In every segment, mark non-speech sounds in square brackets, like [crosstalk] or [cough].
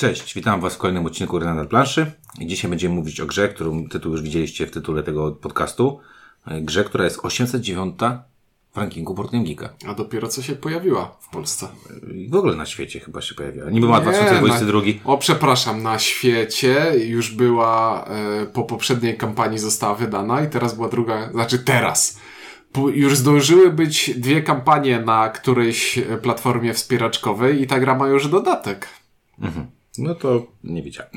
Cześć, witam Was w kolejnym odcinku Renata Planszy. Dzisiaj będziemy mówić o grze, którą tytuł już widzieliście w tytule tego podcastu. Grze, która jest 809 w rankingu Geeka. A dopiero co się pojawiła w Polsce. I w ogóle na świecie chyba się pojawiła. Niby ma 2022. Na, o, przepraszam, na świecie już była, e, po poprzedniej kampanii została wydana i teraz była druga, znaczy teraz. Już zdążyły być dwie kampanie na którejś platformie wspieraczkowej i ta gra ma już dodatek. Mhm. No to nie wiedziałem.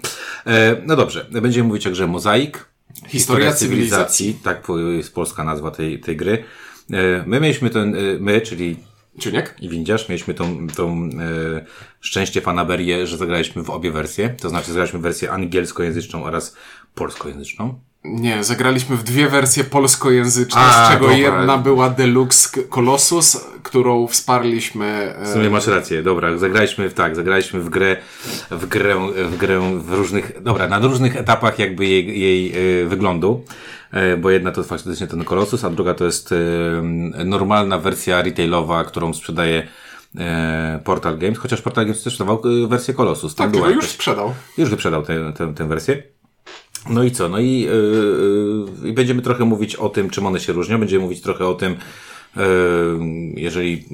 E, no dobrze, będziemy mówić o grze Mozaik. Historia, Historia cywilizacji. cywilizacji. Tak jest polska nazwa tej, tej gry. E, my mieliśmy ten, e, my, czyli Czuniek i Windziarz, mieliśmy tą, tą e, szczęście fanaberię, że zagraliśmy w obie wersje. To znaczy zagraliśmy wersję angielskojęzyczną oraz polskojęzyczną. Nie, zagraliśmy w dwie wersje polskojęzyczne, A, z czego dobra. jedna była Deluxe Colossus, którą wsparliśmy. E... W sumie masz rację, dobra, zagraliśmy w tak, zagraliśmy w grę, w grę, w grę w różnych, dobra, na różnych etapach jakby jej, jej e, wyglądu. E, bo jedna to faktycznie ten Colossus, a druga to jest e, normalna wersja retailowa, którą sprzedaje e, Portal Games, chociaż Portal Games też sprzedawał wersję Colossus. Tak, była już sprzedał. Już wyprzedał tę, tę, tę wersję. No i co? No i, yy, yy, będziemy trochę mówić o tym, czym one się różnią. Będziemy mówić trochę o tym, yy, jeżeli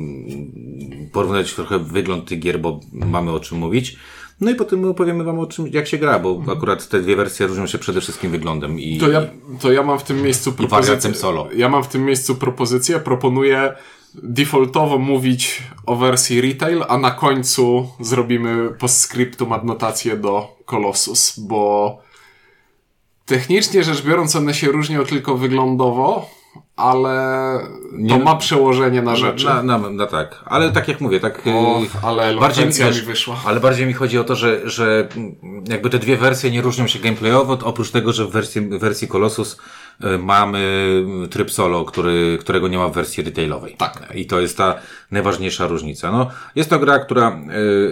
porównać trochę wygląd tych gier, bo mamy o czym mówić. No i potem opowiemy wam o czym, jak się gra, bo mhm. akurat te dwie wersje różnią się przede wszystkim wyglądem i. To ja, to ja mam w tym miejscu propozycję. solo. Ja mam w tym miejscu propozycję, proponuję defaultowo mówić o wersji retail, a na końcu zrobimy postscriptum adnotację do Colossus, bo technicznie rzecz biorąc one się różnią tylko wyglądowo, ale to nie, ma przełożenie na rzeczy. Na, na, na, tak, ale tak jak mówię, tak. Och, ale bardziej mi, wiesz, wyszła. Ale bardziej mi chodzi o to, że, że jakby te dwie wersje nie różnią się gameplayowo, oprócz tego, że w wersji, wersji Colossus y, mamy tryb solo, który, którego nie ma w wersji retailowej. Tak. I to jest ta najważniejsza różnica. No, jest to gra, która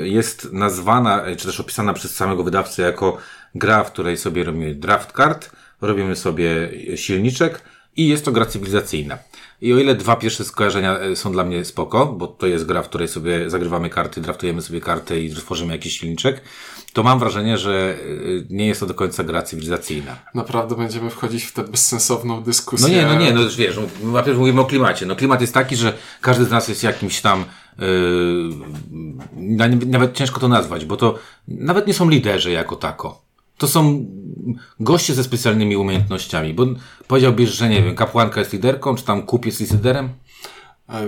y, jest nazwana, czy też opisana przez samego wydawcę jako gra, w której sobie robimy draft card, robimy sobie silniczek, i jest to gra cywilizacyjna. I o ile dwa pierwsze skojarzenia e, są dla mnie spoko, bo to jest gra, w której sobie zagrywamy karty, draftujemy sobie karty i tworzymy jakiś silniczek, to mam wrażenie, że e, nie jest to do końca gra cywilizacyjna. Naprawdę będziemy wchodzić w tę bezsensowną dyskusję. No nie, no nie, no wiesz, no, najpierw mówimy o klimacie. No klimat jest taki, że każdy z nas jest jakimś tam yy, nawet ciężko to nazwać, bo to nawet nie są liderzy jako tako. To są goście ze specjalnymi umiejętnościami, bo powiedziałbyś, że nie wiem, kapłanka jest liderką, czy tam kup jest liderem?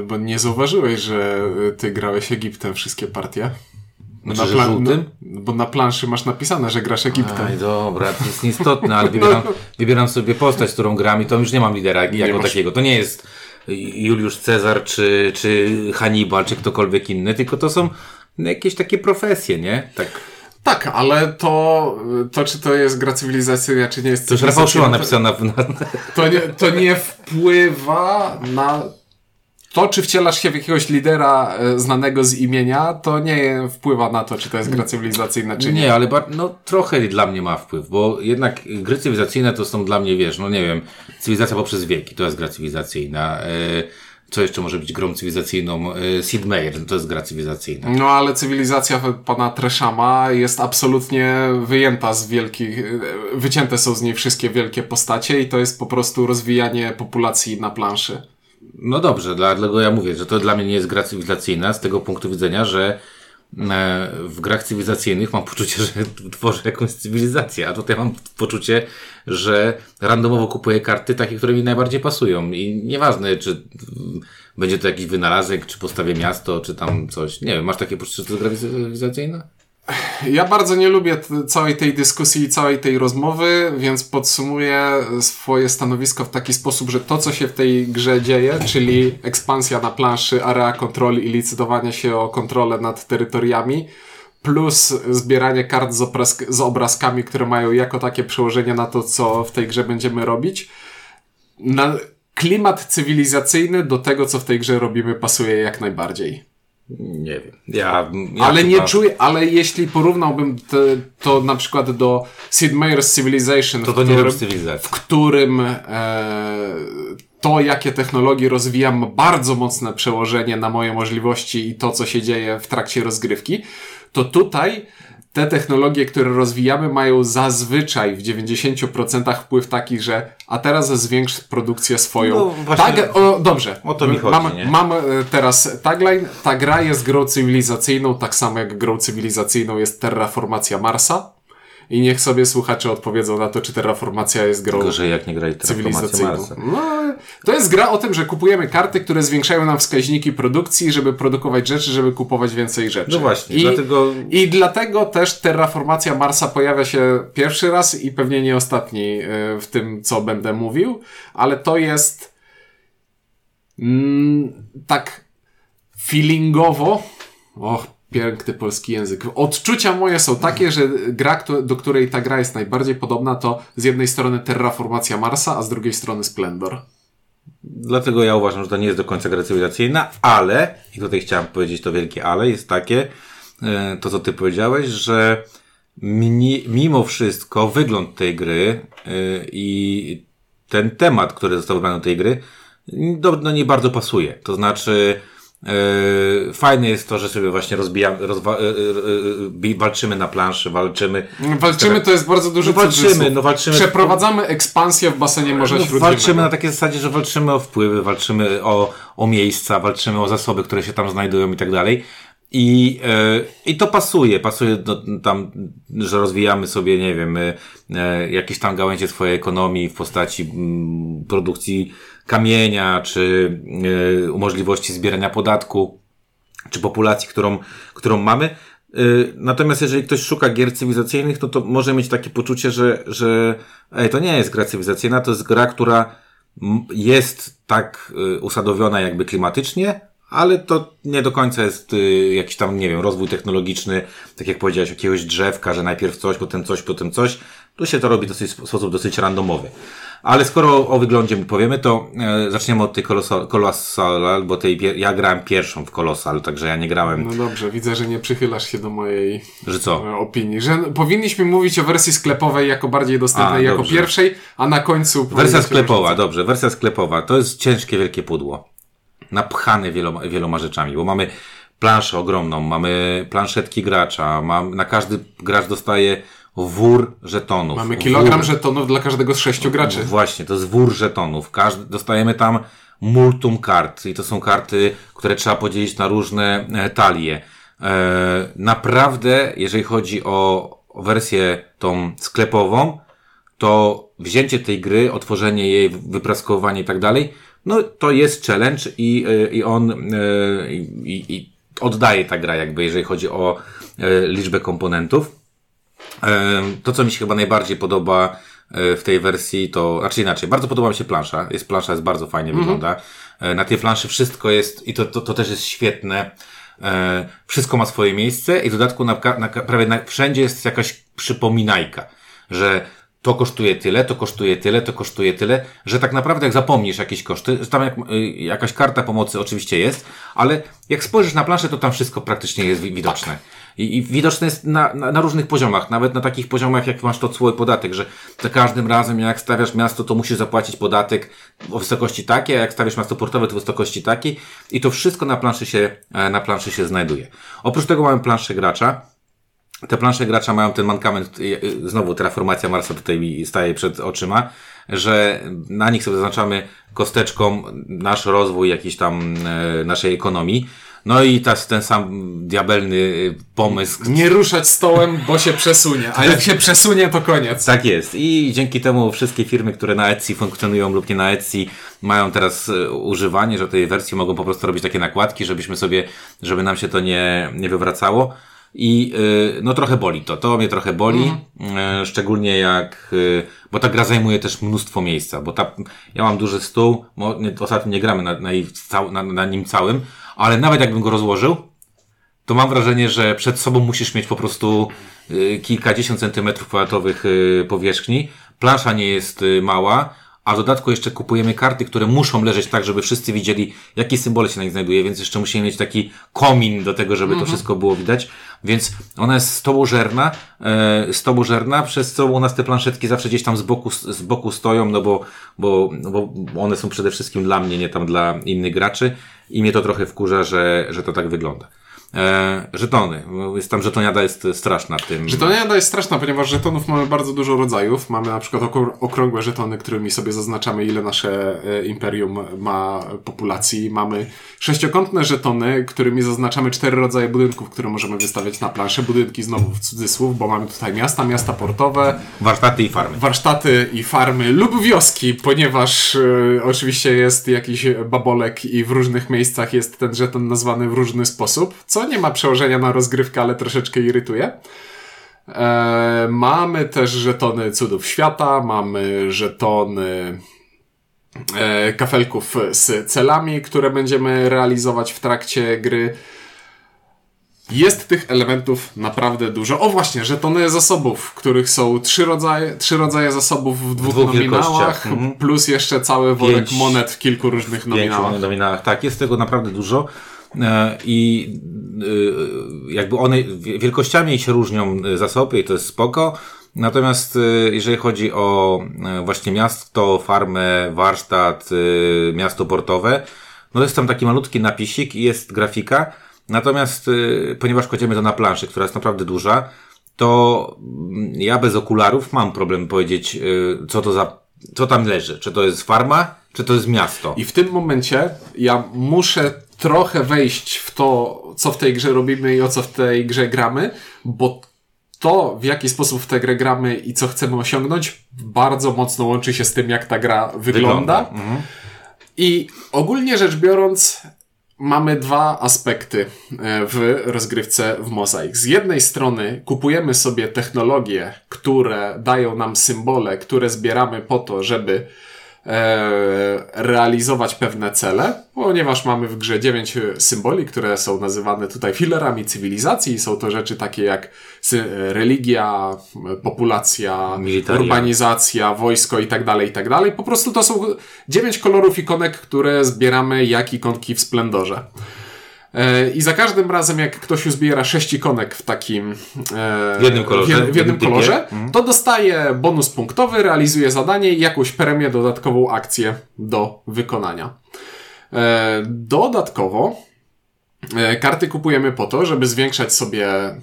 Bo nie zauważyłeś, że ty grałeś Egiptem wszystkie partie? Znaczy, na że żółtym? No, bo na planszy masz napisane, że grasz Egiptem. Aj, dobra, to jest nieistotne, ale wybieram, [laughs] wybieram sobie postać, którą gram i to już nie mam lidera jako masz... takiego. To nie jest Juliusz Cezar, czy, czy Hannibal, czy ktokolwiek inny, tylko to są jakieś takie profesje, nie? Tak. Tak, ale to, to czy to jest gra cywilizacyjna, czy nie jest To już Rafał Szyła napisana. To nie, to nie wpływa na to, czy wcielasz się w jakiegoś lidera e, znanego z imienia, to nie wpływa na to, czy to jest gra cywilizacyjna, czy nie. Nie, ale no, trochę dla mnie ma wpływ, bo jednak gry cywilizacyjne to są dla mnie, wiesz, no nie wiem, cywilizacja poprzez wieki, to jest gra cywilizacyjna. Yy, co jeszcze może być grą cywilizacyjną? E, Sid Meier, to jest gra cywilizacyjna. No ale cywilizacja pana Treszama jest absolutnie wyjęta z wielkich, e, wycięte są z niej wszystkie wielkie postacie i to jest po prostu rozwijanie populacji na planszy. No dobrze, dlatego ja mówię, że to dla mnie nie jest gra cywilizacyjna z tego punktu widzenia, że w grach cywilizacyjnych mam poczucie, [laughs] że tworzę jakąś cywilizację, a tutaj mam poczucie, że randomowo kupuję karty takie, które mi najbardziej pasują i nieważne, czy będzie to jakiś wynalazek, czy postawię miasto, czy tam coś. Nie wiem, masz takie poczucie, że to jest gra cywilizacyjna? Ja bardzo nie lubię całej tej dyskusji i całej tej rozmowy, więc podsumuję swoje stanowisko w taki sposób, że to, co się w tej grze dzieje, czyli ekspansja na planszy, area kontroli i licytowanie się o kontrolę nad terytoriami, plus zbieranie kart z, obrazk z obrazkami, które mają jako takie przełożenie na to, co w tej grze będziemy robić. Na klimat cywilizacyjny do tego, co w tej grze robimy, pasuje jak najbardziej. Nie wiem. Ja, ja ale chyba... nie czuję, ale jeśli porównałbym te, to na przykład do Sid Meier's Civilization, to to którym, w którym e, to, jakie technologie rozwijam, ma bardzo mocne przełożenie na moje możliwości i to, co się dzieje w trakcie rozgrywki, to tutaj te technologie, które rozwijamy, mają zazwyczaj w 90% wpływ taki, że a teraz zwiększ produkcję swoją. No, właśnie- tak, o, dobrze. O to mi chodzi, Mam, nie? mam e, teraz tagline. Ta gra jest grą cywilizacyjną, tak samo jak grą cywilizacyjną jest terraformacja Marsa. I niech sobie słuchacze odpowiedzą na to, czy terraformacja jest grą Gorzej jak nie grali cywilizacyjną. Marsa. No, to jest gra o tym, że kupujemy karty, które zwiększają nam wskaźniki produkcji, żeby produkować rzeczy, żeby kupować więcej rzeczy. No właśnie, I, dlatego I dlatego też terraformacja Marsa pojawia się pierwszy raz i pewnie nie ostatni y, w tym, co będę mówił, ale to jest mm, tak feelingowo. Och, piękny polski język. Odczucia moje są takie, że gra, do której ta gra jest najbardziej podobna, to z jednej strony terraformacja Marsa, a z drugiej strony Splendor. Dlatego ja uważam, że to nie jest do końca gra cywilizacyjna, ale, i tutaj chciałem powiedzieć to wielkie ale, jest takie, e, to co ty powiedziałeś, że mimo wszystko wygląd tej gry e, i ten temat, który został wybrany do tej gry, do, no nie bardzo pasuje. To znaczy, e, fajne jest to, że sobie właśnie rozbijamy, rozwa, e, e, bi- walczymy na planszy, walczymy. Walczymy to jest bardzo duży No walczymy, cudzysłów. no walczymy. Przeprowadzamy ekspansję w basenie Morza No, Śródziemnego. walczymy na takiej zasadzie, że walczymy o wpływy, walczymy o, o miejsca, walczymy o zasoby, które się tam znajdują i tak dalej. I, e, I to pasuje, pasuje do, tam, że rozwijamy sobie, nie wiem, e, e, jakieś tam gałęzie swojej ekonomii w postaci mm, produkcji kamienia, czy e, możliwości zbierania podatku, czy populacji, którą, którą mamy. Y, Natomiast jeżeli ktoś szuka gier cywilizacyjnych, no to może mieć takie poczucie, że, że ej, to nie jest gra cywilizacyjna, to jest gra, która jest tak y, usadowiona jakby klimatycznie, ale to nie do końca jest y, jakiś tam, nie wiem, rozwój technologiczny, tak jak powiedziałeś, jakiegoś drzewka, że najpierw coś, potem coś, potem coś. Tu się to robi dosyć, w sposób dosyć randomowy. Ale skoro o wyglądzie powiemy, to e, zaczniemy od tej Colossal, Colossal bo tej, ja grałem pierwszą w Colossal, także ja nie grałem, No dobrze, widzę, że nie przychylasz się do mojej że co? e, opinii. Że powinniśmy mówić o wersji sklepowej jako bardziej dostępnej A, jako pierwszej, a na końcu... Wersja sklepowa, dobrze, wersja sklepowa. To jest ciężkie, wielkie pudło. Napchane wieloma, wieloma rzeczami, bo mamy planszę ogromną, mamy planszetki gracza, mam, na każdy gracz dostaje wór żetonów. Mamy kilogram wór, żetonów dla każdego z sześciu graczy. Właśnie, to jest wór żetonów. Każdy, dostajemy tam multum kart i to są karty, które trzeba podzielić na różne e, talie. E, naprawdę, jeżeli chodzi o, o wersję tą sklepową, to wzięcie tej gry, otworzenie jej, wypraskowanie i tak dalej, no to jest challenge i, e, i on i, i oddaje ta gra jakby, jeżeli chodzi o liczbę komponentów. To, co mi się chyba najbardziej podoba e, w tej wersji, to, znaczy inaczej, bardzo podoba mi się plansza. Jest plansza, jest bardzo fajnie wygląda. E, Na tej planszy wszystko jest, i to, to, to też jest świetne. E, Wszystko ma swoje miejsce i w dodatku na, na, prawie na, wszędzie jest jakaś przypominajka, że to kosztuje tyle, to kosztuje tyle, to kosztuje tyle, że tak naprawdę jak zapomnisz jakieś koszty, że tam jak, y, jakaś karta pomocy oczywiście jest, ale jak spojrzysz na planszę, to tam wszystko praktycznie jest wi- widoczne. I, I widoczne jest na, na, na różnych poziomach, nawet na takich poziomach, jak masz to swój podatek, że za każdym razem, jak stawiasz miasto, to musisz zapłacić podatek o wysokości takiej, a jak stawiasz miasto portowe, to wysokości takiej. I to wszystko na planszy się, e, na planszy się znajduje. Oprócz tego mamy planszę gracza. Te plansze gracza mają ten mankament, y, y, znowu terraformacja Marsa tutaj mi staje przed oczyma, że na nich sobie zaznaczamy kosteczką nasz rozwój jakiś tam e, naszej ekonomii. No i ta, ten sam diabelny y, pomysł, Nie ruszać stołem, bo się przesunie. A jak się przesunie, to koniec. tak jest. I dzięki temu wszystkie firmy, które na Etsy funkcjonują lub nie na Etsy, mają teraz e, używanie, że tej wersji mogą po prostu robić takie nakładki, żebyśmy sobie, żeby nam się to nie, nie wywracało. I y, no trochę boli to. To mnie trochę boli. E, szczególnie jak, y, bo ta gra zajmuje też mnóstwo miejsca, bo ta, ja mam duży stół, ostatnio nie gramy na, na, na, na nim całym, ale nawet jakbym go rozłożył, to mam wrażenie, że przed sobą musisz mieć po prostu y, kilkadziesiąt centymetrów kwadratowych y, powierzchni. Plansza nie jest y, mała, a w dodatku jeszcze kupujemy karty, które muszą leżeć tak, żeby wszyscy widzieli, jakie symbole się na nich znajduje, więc jeszcze musimy mieć taki komin do tego, żeby to wszystko było widać. Więc ona jest stołożerna, e, stołożerna, przez co u nas te planszetki zawsze gdzieś tam z boku, z boku stoją, no bo, bo, bo one są przede wszystkim dla mnie, nie tam dla innych graczy i mnie to trochę wkurza, że, że to tak wygląda. E, żetony. Jest tam żetoniada jest straszna w tym. Żetoniada jest straszna, ponieważ żetonów mamy bardzo dużo rodzajów. Mamy na przykład okrągłe żetony, którymi sobie zaznaczamy, ile nasze e, imperium ma populacji. Mamy sześciokątne żetony, którymi zaznaczamy cztery rodzaje budynków, które możemy wystawiać na planszę. Budynki znowu w cudzysłów, bo mamy tutaj miasta, miasta portowe. Warsztaty i farmy. Warsztaty i farmy lub wioski, ponieważ e, oczywiście jest jakiś babolek i w różnych miejscach jest ten żeton nazwany w różny sposób, co nie ma przełożenia na rozgrywkę, ale troszeczkę irytuje. E, mamy też żetony cudów świata, mamy żetony e, kafelków z celami, które będziemy realizować w trakcie gry. Jest tych elementów naprawdę dużo. O właśnie, żetony zasobów, których są trzy rodzaje, trzy rodzaje zasobów w dwóch, dwóch nominałach, mhm. plus jeszcze cały worek Pięć, monet w kilku różnych nominałach. nominałach. Tak, jest tego naprawdę dużo. E, I e, jakby one wielkościami się różnią e, zasoby i to jest spoko. Natomiast jeżeli chodzi o właśnie miasto, farmę, warsztat, miasto portowe, no jest tam taki malutki napisik i jest grafika. Natomiast ponieważ kładziemy to na planszy, która jest naprawdę duża, to mm, ja bez okularów mam problem powiedzieć, co to za, co tam leży. Czy to jest farma, czy to jest miasto. I w tym momencie ja muszę trochę wejść w to, co w tej grze robimy i o co w tej grze gramy, bo to, w jaki sposób w tę grę gramy i co chcemy osiągnąć, bardzo mocno łączy się z tym, jak ta gra wygląda. wygląda. Mhm. I ogólnie rzecz biorąc, mamy dwa aspekty e, w rozgrywce w Mozaik. Z jednej strony kupujemy sobie technologie, które dają nam symbole, które zbieramy po to, żeby realizować pewne cele, ponieważ mamy w grze dziewięć symboli, które są nazywane tutaj filerami cywilizacji. Są to rzeczy takie jak religia, populacja, Militaria. urbanizacja, wojsko i tak dalej, i tak dalej. Po prostu to są dziewięć kolorów ikonek, które zbieramy jak ikonki w Splendorze. E, I za każdym razem, jak ktoś uzbiera sześć ikonek w takim. E, w jednym kolorze. W, w jednym kolorze, mhm. to dostaje bonus punktowy, realizuje zadanie i jakąś premię, dodatkową akcję do wykonania. E, dodatkowo karty kupujemy po to, żeby zwiększać sobie e,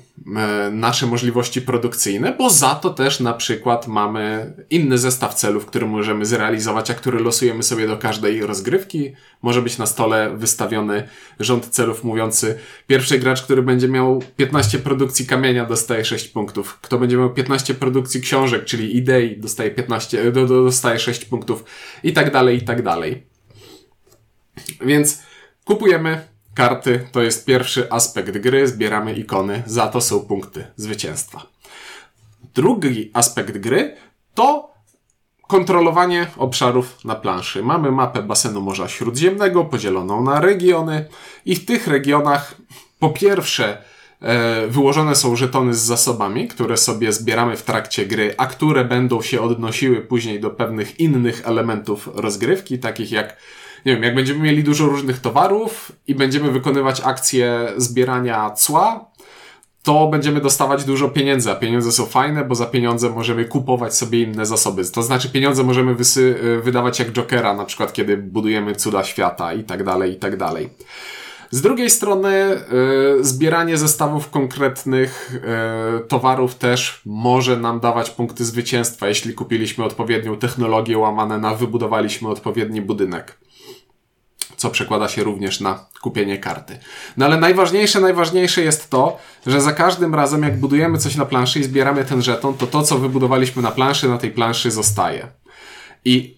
nasze możliwości produkcyjne, bo za to też na przykład mamy inny zestaw celów, który możemy zrealizować, a który losujemy sobie do każdej rozgrywki. Może być na stole wystawiony rząd celów mówiący pierwszy gracz, który będzie miał 15 produkcji kamienia dostaje 6 punktów. Kto będzie miał 15 produkcji książek, czyli idei dostaje 15, do, do, dostaje 6 punktów i tak dalej, i tak dalej. Więc kupujemy Karty to jest pierwszy aspekt gry, zbieramy ikony, za to są punkty zwycięstwa. Drugi aspekt gry to kontrolowanie obszarów na planszy. Mamy mapę basenu Morza Śródziemnego podzieloną na regiony i w tych regionach po pierwsze e, wyłożone są żetony z zasobami, które sobie zbieramy w trakcie gry, a które będą się odnosiły później do pewnych innych elementów rozgrywki, takich jak nie wiem, jak będziemy mieli dużo różnych towarów i będziemy wykonywać akcje zbierania cła, to będziemy dostawać dużo pieniędzy, a pieniądze są fajne, bo za pieniądze możemy kupować sobie inne zasoby. To znaczy pieniądze możemy y, wydawać jak Jokera, na przykład kiedy budujemy cuda świata i tak dalej, i tak dalej. Z drugiej strony y, zbieranie zestawów konkretnych y, towarów też może nam dawać punkty zwycięstwa, jeśli kupiliśmy odpowiednią technologię łamane na wybudowaliśmy odpowiedni budynek co przekłada się również na kupienie karty. No ale najważniejsze, najważniejsze jest to, że za każdym razem jak budujemy coś na planszy i zbieramy ten żeton, to to, co wybudowaliśmy na planszy, na tej planszy zostaje. I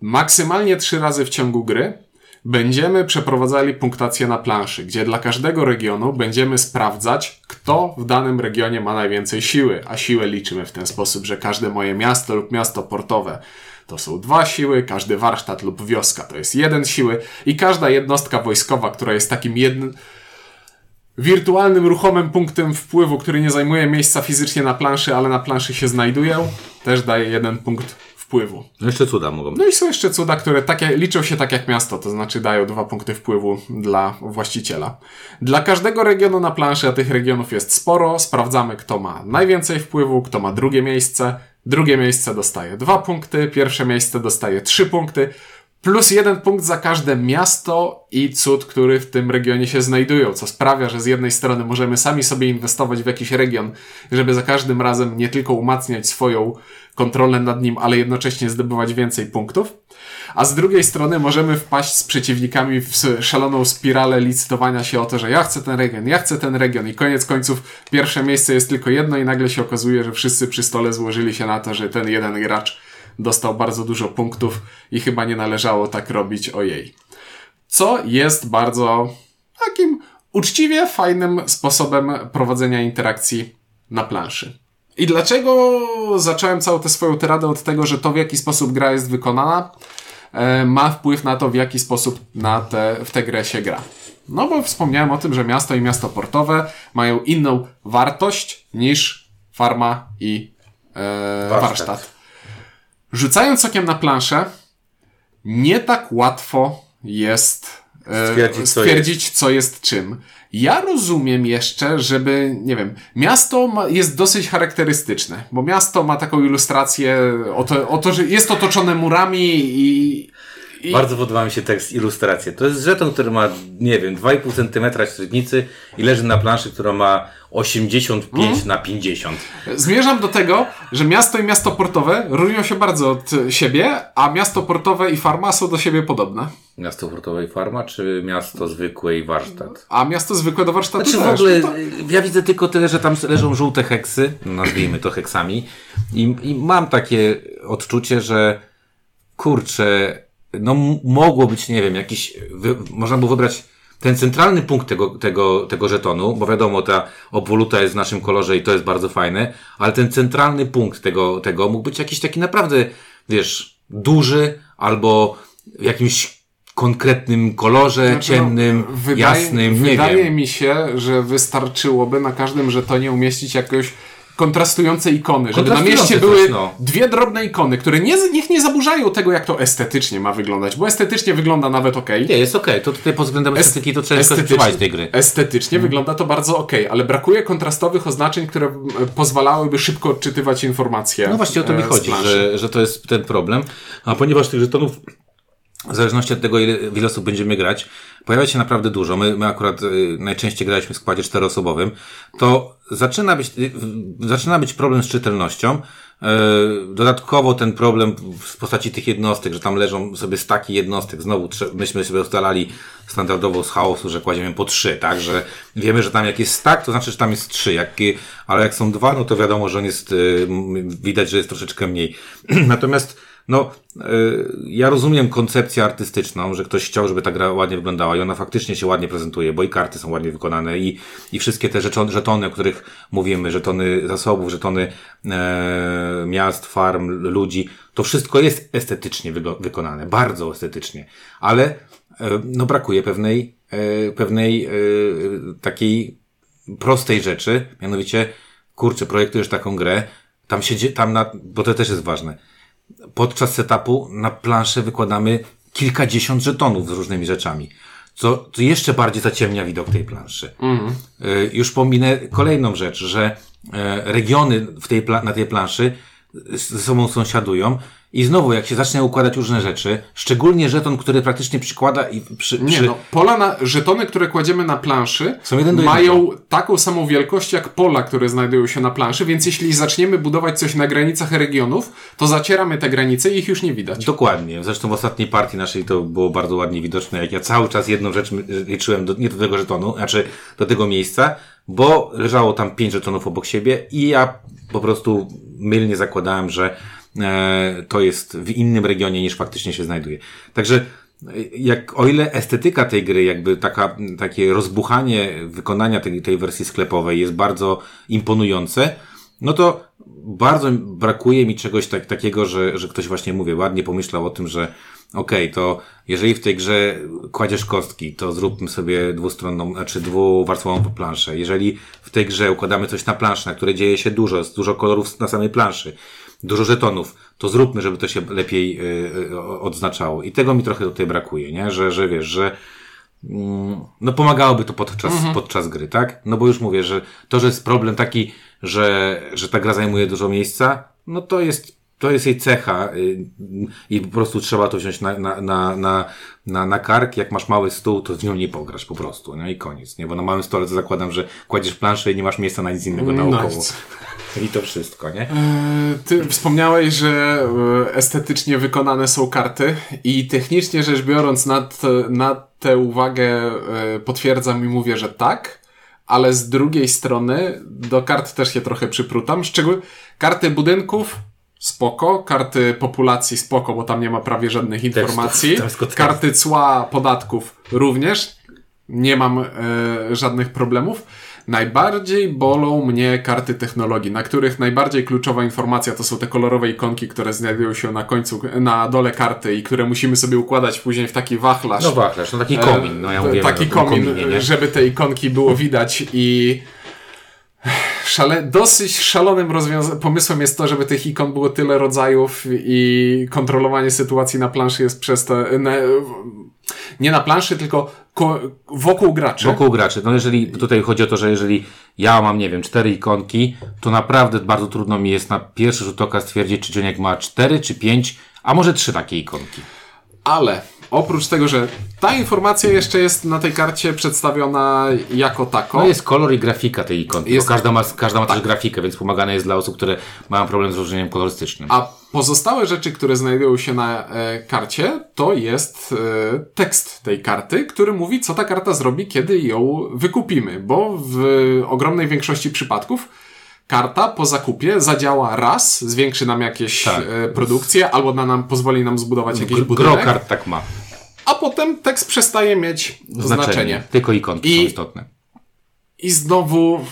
maksymalnie trzy razy w ciągu gry będziemy przeprowadzali punktację na planszy, gdzie dla każdego regionu będziemy sprawdzać, kto w danym regionie ma najwięcej siły, a siłę liczymy w ten sposób, że każde moje miasto lub miasto portowe to są dwa siły, każdy warsztat lub wioska to jest jeden siły i każda jednostka wojskowa, która jest takim jednym wirtualnym, ruchomym punktem wpływu, który nie zajmuje miejsca fizycznie na planszy, ale na planszy się znajduje, też daje jeden punkt wpływu. No jeszcze cuda mogą No i są jeszcze cuda, które takie, liczą się tak jak miasto, to znaczy dają dwa punkty wpływu dla właściciela. Dla każdego regionu na planszy, a tych regionów jest sporo, sprawdzamy kto ma najwięcej wpływu, kto ma drugie miejsce, Drugie miejsce dostaje dwa punkty, pierwsze miejsce dostaje trzy punkty. plus jeden punkt za każde miasto i cud, który w tym regionie się znajdują, co sprawia, że z jednej strony możemy sami sobie inwestować w jakiś region, żeby za każdym razem nie tylko umacniać swoją kontrolę nad nim, ale jednocześnie zdobywać więcej punktów. A z drugiej strony możemy wpaść z przeciwnikami w szaloną spiralę licytowania się o to, że ja chcę ten region, ja chcę ten region i koniec końców pierwsze miejsce jest tylko jedno i nagle się okazuje, że wszyscy przy stole złożyli się na to, że ten jeden gracz dostał bardzo dużo punktów i chyba nie należało tak robić o jej. Co jest bardzo takim uczciwie fajnym sposobem prowadzenia interakcji na planszy. I dlaczego zacząłem całą tę swoją tyradę od tego, że to w jaki sposób gra jest wykonana e, ma wpływ na to, w jaki sposób na te, w tę grę się gra. No bo wspomniałem o tym, że miasto i miasto portowe mają inną wartość niż farma i e, warsztat. warsztat. Rzucając okiem na planszę, nie tak łatwo jest e, stwierdzić, stwierdzić co, jest. co jest czym. Ja rozumiem jeszcze, żeby, nie wiem, miasto ma, jest dosyć charakterystyczne, bo miasto ma taką ilustrację o to, o to że jest otoczone murami i, i... Bardzo podoba mi się tekst, ilustrację. To jest żeton, który ma, nie wiem, 2,5 cm średnicy i leży na planszy, która ma 85 mm. na 50. Zmierzam do tego, że miasto i miasto portowe różnią się bardzo od siebie, a miasto portowe i farma są do siebie podobne. Miasto portowe i farma, czy miasto zwykłe i warsztat? A miasto zwykłe do warsztatu znaczy, w ogóle, no to... ja widzę tylko tyle, że tam leżą żółte heksy, nazwijmy to heksami, i, i mam takie odczucie, że kurczę, no mogło być, nie wiem, jakiś, wy, można było wybrać ten centralny punkt tego, tego, tego żetonu, bo wiadomo, ta obwoluta jest w naszym kolorze i to jest bardzo fajne, ale ten centralny punkt tego, tego mógł być jakiś taki naprawdę, wiesz, duży albo w jakimś konkretnym kolorze, znaczy, no, ciemnym, no, wydaje, jasnym, nie Wydaje wiem. mi się, że wystarczyłoby na każdym żetonie umieścić jakąś kontrastujące ikony, żeby na mieście były no. dwie drobne ikony, które nie, niech nie zaburzają tego, jak to estetycznie ma wyglądać, bo estetycznie wygląda nawet ok. Nie, jest ok. To tutaj pod względem estetyki to trzeba estetycznie, tej gry. Estetycznie hmm. wygląda to bardzo ok, ale brakuje kontrastowych oznaczeń, które pozwalałyby szybko odczytywać informacje. No właśnie o to mi e, chodzi, że, że to jest ten problem. A ponieważ tych żetonów w zależności od tego, ile, ile osób będziemy grać, pojawia się naprawdę dużo. My, my akurat y, najczęściej graliśmy w składzie czteroosobowym. To zaczyna być, y, zaczyna być problem z czytelnością. Y, dodatkowo ten problem w postaci tych jednostek, że tam leżą sobie staki jednostek. Znowu myśmy sobie ustalali standardowo z chaosu, że kładziemy po trzy, tak? Że wiemy, że tam jak jest stak, to znaczy, że tam jest trzy. Jak, ale jak są dwa, no to wiadomo, że on jest, widać, że jest troszeczkę mniej. [clears throat] Natomiast no, yy, ja rozumiem koncepcję artystyczną, że ktoś chciał, żeby ta gra ładnie wyglądała i ona faktycznie się ładnie prezentuje, bo i karty są ładnie wykonane i, i wszystkie te żetony, żetony, o których mówimy, żetony zasobów, żetony e, miast, farm, ludzi, to wszystko jest estetycznie wykonane, bardzo estetycznie, ale e, no brakuje pewnej, e, pewnej e, takiej prostej rzeczy, mianowicie, kurczę, projektujesz taką grę, tam się, tam na, bo to też jest ważne, podczas setupu na planszę wykładamy kilkadziesiąt żetonów z różnymi rzeczami. Co, co jeszcze bardziej zaciemnia widok tej planszy. Mm. Już pominę kolejną rzecz, że e, regiony w tej, na tej planszy ze sobą sąsiadują i znowu, jak się zacznie układać różne rzeczy, szczególnie żeton, który praktycznie przykłada i przy, Nie, no, pola na, żetony, które kładziemy na planszy, mają taką samą wielkość jak pola, które znajdują się na planszy, więc jeśli zaczniemy budować coś na granicach regionów, to zacieramy te granice i ich już nie widać. Dokładnie. Zresztą w ostatniej partii naszej to było bardzo ładnie widoczne, jak ja cały czas jedną rzecz liczyłem, do, nie do tego żetonu, znaczy do tego miejsca, bo leżało tam pięć żetonów obok siebie i ja po prostu mylnie zakładałem, że to jest w innym regionie niż faktycznie się znajduje. Także jak, o ile estetyka tej gry, jakby taka, takie rozbuchanie wykonania tej, tej wersji sklepowej jest bardzo imponujące, no to bardzo brakuje mi czegoś tak, takiego, że, że ktoś właśnie, mówię, ładnie pomyślał o tym, że okej, okay, to jeżeli w tej grze kładziesz kostki, to zróbmy sobie dwustronną, znaczy dwuwarstwową planszę. Jeżeli w tej grze układamy coś na planszę, na której dzieje się dużo, jest dużo kolorów na samej planszy, dużo żetonów, to zróbmy, żeby to się lepiej y, odznaczało. I tego mi trochę tutaj brakuje, nie? Że, że wiesz, że mm, no pomagałoby to podczas, mhm. podczas gry, tak? No bo już mówię, że to, że jest problem taki, że, że ta gra zajmuje dużo miejsca, no to jest to jest jej cecha y, i po prostu trzeba to wziąć na, na, na, na, na, na kark. Jak masz mały stół, to z nią nie pograsz po prostu, no i koniec, nie? Bo na małym stole to zakładam, że kładziesz planszę i nie masz miejsca na nic innego naokoło. Nice. [laughs] I to wszystko, nie? E, Ty wspomniałeś, że e, estetycznie wykonane są karty i technicznie rzecz biorąc na, t, na tę uwagę e, potwierdzam i mówię, że tak, ale z drugiej strony do kart też się trochę przyprutam. Szczególnie karty budynków spoko, karty populacji spoko, bo tam nie ma prawie żadnych informacji. [laughs] jest kod- Karty cła podatków również. Nie mam e, żadnych problemów. Najbardziej bolą mnie karty technologii, na których najbardziej kluczowa informacja to są te kolorowe ikonki, które znajdują się na końcu, na dole karty i które musimy sobie układać później w taki wachlarz. No wachlarz, no taki komin, no ja E, mówię Taki komin, kominie, nie? żeby te ikonki było widać i szale, dosyć szalonym pomysłem jest to, żeby tych ikon było tyle rodzajów i kontrolowanie sytuacji na planszy jest przez to na, nie na planszy, tylko ko- wokół graczy. Wokół graczy. No jeżeli tutaj chodzi o to, że jeżeli ja mam, nie wiem, cztery ikonki, to naprawdę bardzo trudno mi jest na pierwszy rzut oka stwierdzić, czy Cioniek ma cztery, czy pięć, a może trzy takie ikonki. Ale oprócz tego, że ta informacja jeszcze jest na tej karcie przedstawiona jako tako. No jest kolor i grafika tej ikonki, Jest- każda ma, każda ma też grafikę, więc pomagane jest dla osób, które mają problem z rozróżnieniem kolorystycznym. A pozostałe rzeczy, które znajdują się na e, karcie, to jest e, tekst tej karty, który mówi, co ta karta zrobi, kiedy ją wykupimy, bo w ogromnej większości przypadków karta po zakupie zadziała raz, zwiększy nam jakieś Tak. e, produkcje, albo na nam pozwoli nam zbudować jakiś Gr- budynek, Gro kart tak ma. A potem tekst przestaje mieć znaczenie. Tylko ikonki I- są istotne. I znowu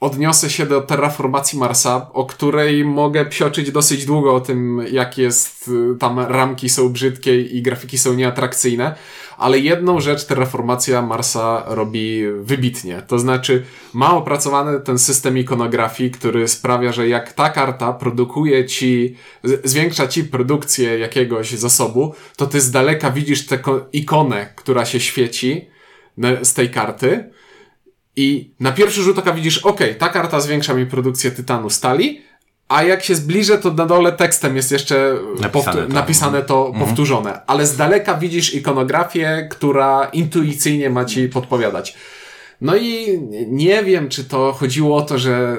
odniosę się do terraformacji Marsa, o której mogę psioczyć dosyć długo o tym, jak jest, y, tam ramki są brzydkie i grafiki są nieatrakcyjne, ale jedną rzecz terraformacja Marsa robi wybitnie. To znaczy ma opracowany ten system ikonografii, który sprawia, że jak ta karta produkuje ci, zwiększa ci produkcję jakiegoś zasobu, to ty z daleka widzisz tę ko- ikonę, która się świeci z tej karty, i na pierwszy rzut oka widzisz, ok, ta karta zwiększa mi produkcję tytanu stali, a jak się zbliżę, to na dole tekstem jest jeszcze Napisane to. napisane to powtórzone. Ale z daleka widzisz ikonografię, która intuicyjnie ma ci podpowiadać. No i nie wiem, czy to chodziło o to, że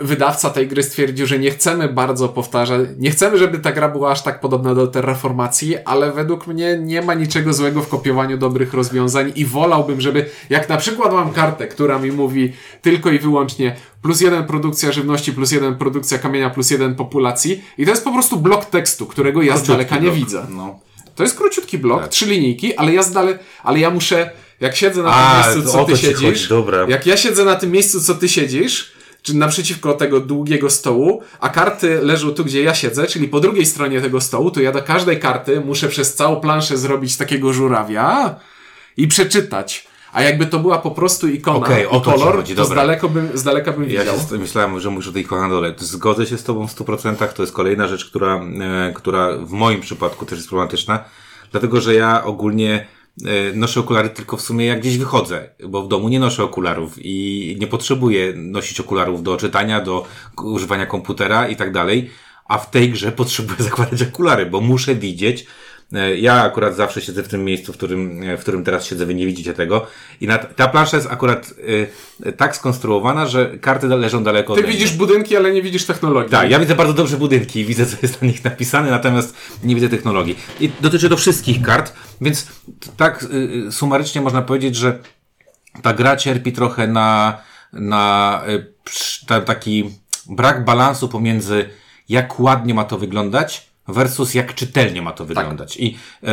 wydawca tej gry stwierdził, że nie chcemy bardzo powtarzać, nie chcemy, żeby ta gra była aż tak podobna do Terraformacji, ale według mnie nie ma niczego złego w kopiowaniu dobrych rozwiązań i wolałbym, żeby, jak na przykład mam kartę, która mi mówi tylko i wyłącznie plus jeden produkcja żywności, plus jeden produkcja kamienia, plus jeden populacji i to jest po prostu blok tekstu, którego ja z daleka nie blok. widzę. No. To jest króciutki blok, Tak. trzy linijki, ale ja z dale, ale ja muszę, jak siedzę na A, tym miejscu, co ty siedzisz, jak ja siedzę na tym miejscu, co ty siedzisz, czy naprzeciwko tego długiego stołu, a karty leżą tu, gdzie ja siedzę, czyli po drugiej stronie tego stołu, to ja do każdej karty muszę przez całą planszę zrobić takiego żurawia i przeczytać. A jakby to była po prostu ikona Okej, o to kolor, chodzi, to z, daleko bym, z daleka bym Ja widział. st- myślałem, że mówisz o tej ikonie na dole. Zgodzę się z Tobą w 100%. To jest kolejna rzecz, która, e, która w moim przypadku też jest problematyczna. Dlatego, że ja ogólnie noszę okulary tylko w sumie jak gdzieś wychodzę, bo w domu nie noszę okularów i nie potrzebuję nosić okularów do czytania, do używania komputera i tak dalej. A w tej grze [laughs] potrzebuję zakładać okulary, bo muszę widzieć. E, Ja akurat zawsze siedzę w tym miejscu, w którym, e, w którym teraz siedzę, wy nie widzicie tego. I na, ta plansza jest akurat e, tak skonstruowana, że karty leżą daleko Ty widzisz budynki, ale nie widzisz technologii. Tak, ja widzę bardzo dobrze budynki, widzę co jest na nich napisane, natomiast nie widzę technologii. I dotyczy to wszystkich kart, więc tak y, y, sumarycznie można powiedzieć, że ta gra cierpi trochę na, na y, ta, taki brak balansu pomiędzy jak ładnie ma to wyglądać versus jak czytelnie ma to wyglądać. I, y,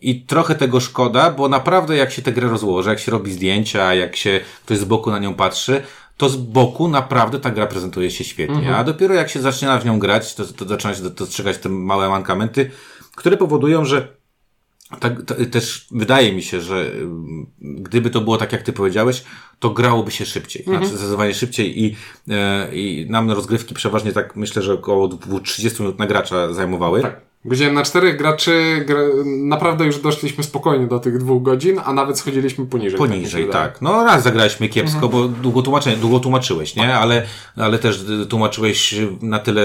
I trochę tego szkoda, bo naprawdę jak się tę grę rozłoży, jak się robi zdjęcia, jak się ktoś z boku na nią patrzy, to z boku naprawdę ta gra prezentuje się świetnie. A dopiero jak się zaczyna w nią grać, to, to zaczyna się dostrzegać te małe mankamenty, które powodują, że tak, to, też wydaje mi się, że ym, gdyby to było tak, jak ty powiedziałeś, to grałoby się szybciej. Znaczy zdecydowanie szybciej i, e, i nam rozgrywki przeważnie tak myślę, że około dwu- 30 minut na gracza zajmowały. Tak. Gdzie na czterech graczy gra, naprawdę już doszliśmy spokojnie do tych dwóch godzin, a nawet schodziliśmy poniżej. Poniżej, tak. tak. No raz zagraliśmy kiepsko, mhm. bo długo, tłumaczy, długo tłumaczyłeś, nie? Ale, ale też tłumaczyłeś na tyle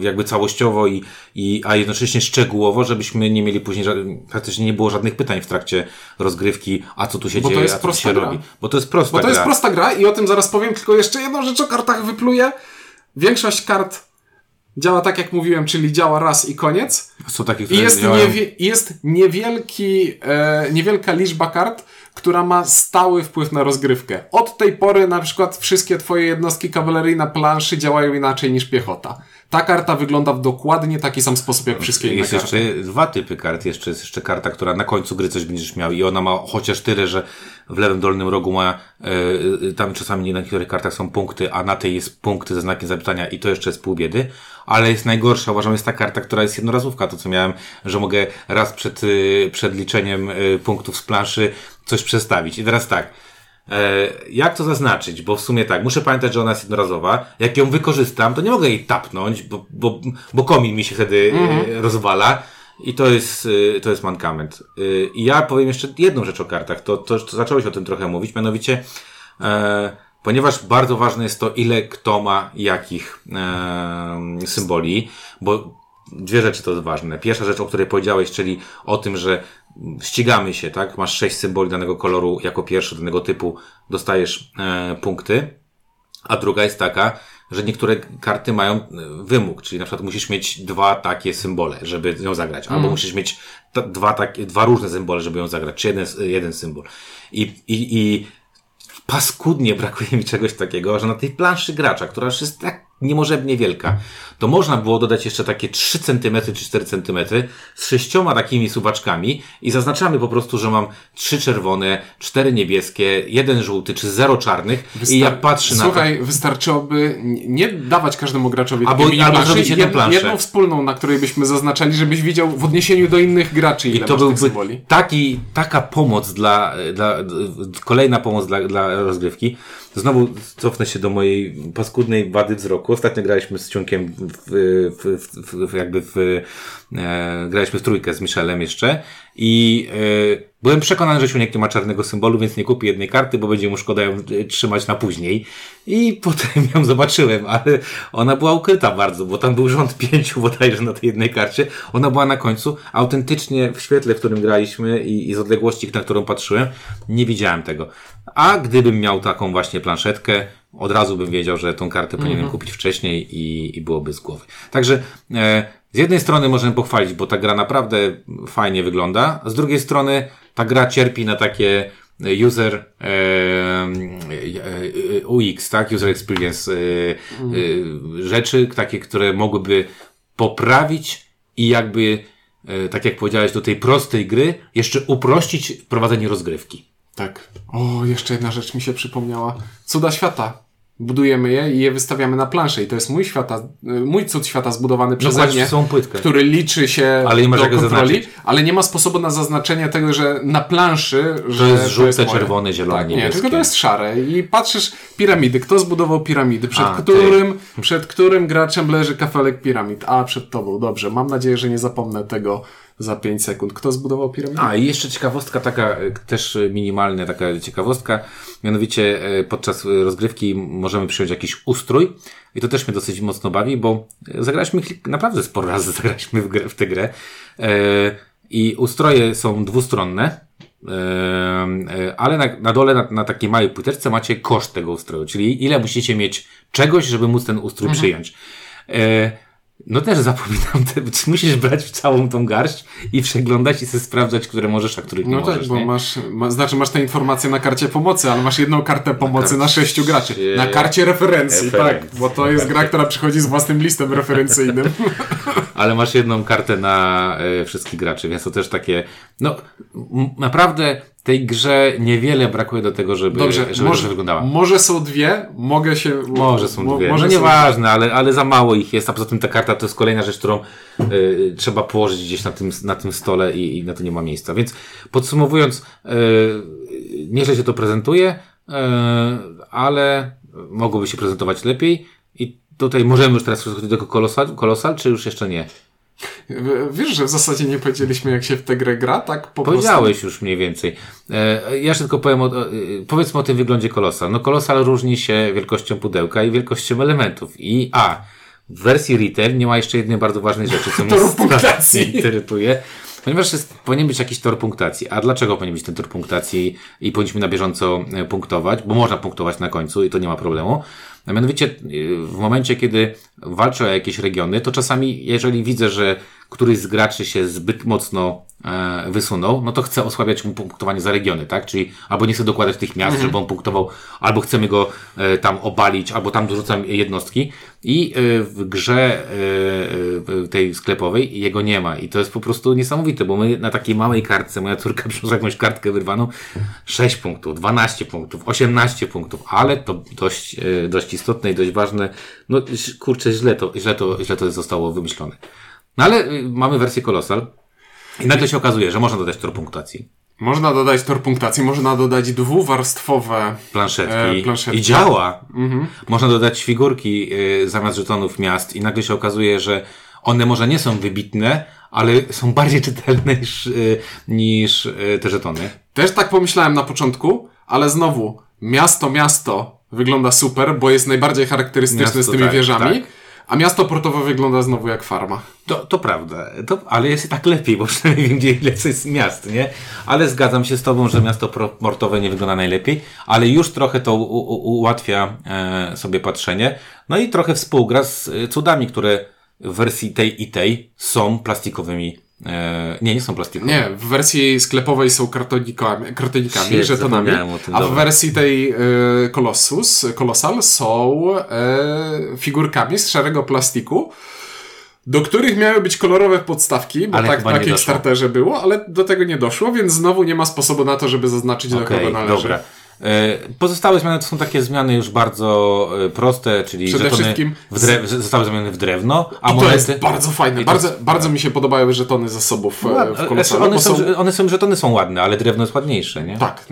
jakby całościowo i, i a jednocześnie szczegółowo, żebyśmy nie mieli później, praktycznie nie było żadnych pytań w trakcie rozgrywki, a co tu się bo dzieje, to jest a co się gra. robi. Bo to jest prosta Bo to gra. jest prosta gra i o tym zaraz powiem, tylko jeszcze jedną rzecz o kartach wypluję. Większość kart działa tak, jak mówiłem, czyli działa raz i koniec. Są takie, I które jest, działają... niewie, jest niewielki, e, niewielka liczba kart, która ma stały wpływ na rozgrywkę. Od tej pory na przykład wszystkie twoje jednostki kawalerii na planszy działają inaczej niż piechota. Ta karta wygląda w dokładnie taki sam sposób jak wszystkie inne Jest karty. jeszcze dwa typy kart. Jeszcze jest jeszcze karta, która na końcu gry coś będziesz miał i ona ma chociaż tyle, że w lewym dolnym rogu ma, e, tam czasami na niektórych kartach są punkty, a na tej jest punkty ze znakiem zapytania i to jeszcze jest pół biedy. Ale jest najgorsza, uważam, jest ta karta, która jest jednorazówka, to co miałem, że mogę raz przed, e, przed liczeniem e, punktów z planszy coś przestawić. I teraz tak, E, jak to zaznaczyć? Bo w sumie tak, muszę pamiętać, że ona jest jednorazowa. Jak ją wykorzystam, to nie mogę jej tapnąć, bo, bo, bo komin mi się wtedy e, rozwala. I to jest, e, to jest mankament. I ja powiem jeszcze jedną rzecz o kartach. To, to, to zacząłeś o tym trochę mówić, mianowicie, e, ponieważ bardzo ważne jest to, ile kto ma jakich e, symboli, bo dwie rzeczy to jest ważne. Pierwsza rzecz, o której powiedziałeś, czyli o tym, że ścigamy się, tak? Masz sześć symboli danego koloru jako pierwszy danego typu, dostajesz e, punkty. A druga jest taka, że niektóre karty mają e, wymóg, czyli na przykład musisz mieć dwa takie symbole, żeby ją zagrać, albo Mhm. musisz mieć dwa, takie, dwa różne symbole, żeby ją zagrać, czy jeden, jeden symbol. I, i, i paskudnie brakuje mi czegoś takiego, że na tej planszy gracza, która już jest tak niemożebnie wielka, to można było dodać jeszcze takie 3 cm czy 4 cm z sześcioma takimi suwaczkami i zaznaczamy po prostu, że mam trzy czerwone, cztery niebieskie, jeden żółty czy zero czarnych i ja patrzę na to. Słuchaj, wystarczyłoby nie dawać każdemu graczowi Albo- albo planszy, zrobić jedną jed- planszę. jedną wspólną, na której byśmy zaznaczali, żebyś widział w odniesieniu do innych graczy, ile I to byłby taki, taka pomoc dla, dla, kolejna pomoc dla, dla rozgrywki. Znowu cofnę się do mojej paskudnej wady wzroku. Ostatnio graliśmy z Ciunkiem w, w, w, w jakby w, e, graliśmy w trójkę z Michelem jeszcze i e, byłem przekonany, że Ciunek nie ma czarnego symbolu, więc nie kupi jednej karty, bo będzie mu szkoda ją e, trzymać na później. I [laughs] potem ją zobaczyłem, ale ona była ukryta bardzo, bo tam był rząd [laughs] pięciu bodajże na tej jednej karcie. Ona była na końcu. Autentycznie w świetle, w którym graliśmy i, i z odległości, na którą patrzyłem, nie widziałem tego. A gdybym miał taką właśnie planszetkę, od razu bym wiedział, że tą kartę powinienem kupić wcześniej i, i byłoby z głowy. Także e, z jednej strony możemy pochwalić, bo ta gra naprawdę fajnie wygląda, z drugiej strony ta gra cierpi na takie user e, e, UX, tak? User experience e, e, rzeczy, takie, które mogłyby poprawić i jakby, e, tak jak powiedziałeś, do tej prostej gry jeszcze uprościć prowadzenie rozgrywki. Tak. O, jeszcze jedna rzecz mi się przypomniała. Cuda świata. Budujemy je i je wystawiamy na planszę. I to jest mój świata, mój cud świata zbudowany przeze mnie, który liczy się Ale nie do kontroli, zaznaczyć. ale nie ma sposobu na zaznaczenie tego, że na planszy, że jest żółte, moje. czerwone, zielone, tak, Nie, niebieskie. tylko to jest szare. I patrzysz, piramidy. Kto zbudował piramidy? Przed A, ty. którym, przed którym graczem leży kafelek piramid? A, przed tobą. Dobrze. Mam nadzieję, że nie zapomnę tego za 5 sekund. Kto zbudował piramidy? A i jeszcze ciekawostka taka, e, też minimalna taka ciekawostka, mianowicie e, podczas e, rozgrywki możemy przyjąć jakiś ustrój i to też mnie dosyć mocno bawi, bo zagraliśmy naprawdę sporo razy [laughs] zagraliśmy w, grę, w tę grę i ustroje są dwustronne, ale na, na dole, na, na takiej małej płyteczce macie koszt tego ustroju, czyli ile musicie mieć czegoś, żeby móc ten ustrój przyjąć. No też zapominam, te, musisz brać w całą tą garść i przeglądać i sobie sprawdzać, które możesz, a których nie No tak, możesz. bo nie? masz, ma, znaczy masz te informacje na karcie pomocy, ale masz jedną kartę pomocy na, sześciu graczy. Na karcie referencji, Referencji. tak, bo to jest gra, która przychodzi z własnym listem referencyjnym. [laughs] Ale masz jedną kartę na e, wszystkich graczy, więc to też takie, no naprawdę tej grze niewiele brakuje do tego, żeby, Dobrze, żeby może, wyglądała. może są dwie, mogę się... Może są dwie. Może no nieważne, ale, ale za mało ich jest, a poza tym ta karta to jest kolejna rzecz, którą y, trzeba położyć gdzieś na tym, na tym stole i, i na to nie ma miejsca. Więc podsumowując, y, nieźle się to prezentuje, y, ale mogłoby się prezentować lepiej i tutaj możemy już teraz przechodzić do Kolosal, Kolosal czy już jeszcze nie? Wiesz, że w zasadzie nie powiedzieliśmy, jak się w tę grę gra, tak po Powiedziałeś już mniej więcej. E, ja jeszcze tylko powiem o, e, powiedzmy o tym wyglądzie Kolosal. No Kolosal różni się wielkością pudełka i wielkością elementów. I a, w wersji retail nie ma jeszcze jednej bardzo ważnej rzeczy, co [laughs] mnie strasznie [laughs] irytuje. Ponieważ jest, powinien być jakiś tor punktacji. A dlaczego powinien być ten tor punktacji i powinniśmy na bieżąco e, punktować? Bo można punktować na końcu i to nie ma problemu. A mianowicie y, w momencie, kiedy walczę o jakieś regiony, to czasami, jeżeli widzę, że któryś z graczy się zbyt mocno wysunął, no to chcę osłabiać mu punktowanie za regiony, tak? Czyli albo nie chcę dokładać tych miast, żeby on punktował, albo chcemy go e, tam obalić, albo tam dorzucam jednostki. I e, w grze e, e, tej sklepowej jego nie ma. I to jest po prostu niesamowite, bo my na takiej małej kartce, moja córka [laughs] przyszła jakąś kartkę wyrwaną, 6 punktów, 12 punktów, 18 punktów, ale to dość, e, dość istotne i dość ważne. No kurczę, źle to, źle to, źle to zostało wymyślone. No ale y, mamy wersję Kolosal i nagle się okazuje, że można dodać tor punktacji, Można dodać tor punktacji, można dodać dwuwarstwowe planszetki, E, planszetki. i działa. Można dodać figurki y, zamiast żetonów miast i nagle się okazuje, że one może nie są wybitne, ale są [laughs] bardziej czytelne niż, y, niż y, te żetony. Też tak pomyślałem na początku, ale znowu, miasto, miasto wygląda super, bo jest najbardziej charakterystyczne Miasto, z tymi tak, wieżami, tak. A miasto portowe wygląda znowu jak farma. To, to prawda, to, ale jest i tak lepiej, bo przynajmniej wiem, gdzie ile jest miast, nie? Ale zgadzam się z Tobą, że miasto portowe nie wygląda najlepiej, ale już trochę to u, u, ułatwia e, sobie patrzenie. No i trochę współgra z e, cudami, które w wersji tej i tej są plastikowymi. E, nie, nie są plastikowe. Nie, w wersji sklepowej są kartonikami, kartonikami Shit, żetonami, a w wersji tej y, Colossus, Colossal są y, figurkami z szarego plastiku, do których miały być kolorowe podstawki, bo Ale tak na nie doszło. Kickstarterze było, ale do tego nie doszło, więc znowu nie ma sposobu na to, żeby zaznaczyć, do Okej, kogo należy. dobra. E, Pozostałe zmiany to są takie zmiany już bardzo e, proste, czyli Przede żetony wszystkim w drew- zostały zamienione w drewno, a I to monety... jest bardzo fajne. Bardzo, jest- bardzo mi się podobają żetony zasobów e, w Ładne. Colossalu, one, bo są, one są, żetony są ładne, ale drewno jest ładniejsze, nie? tak,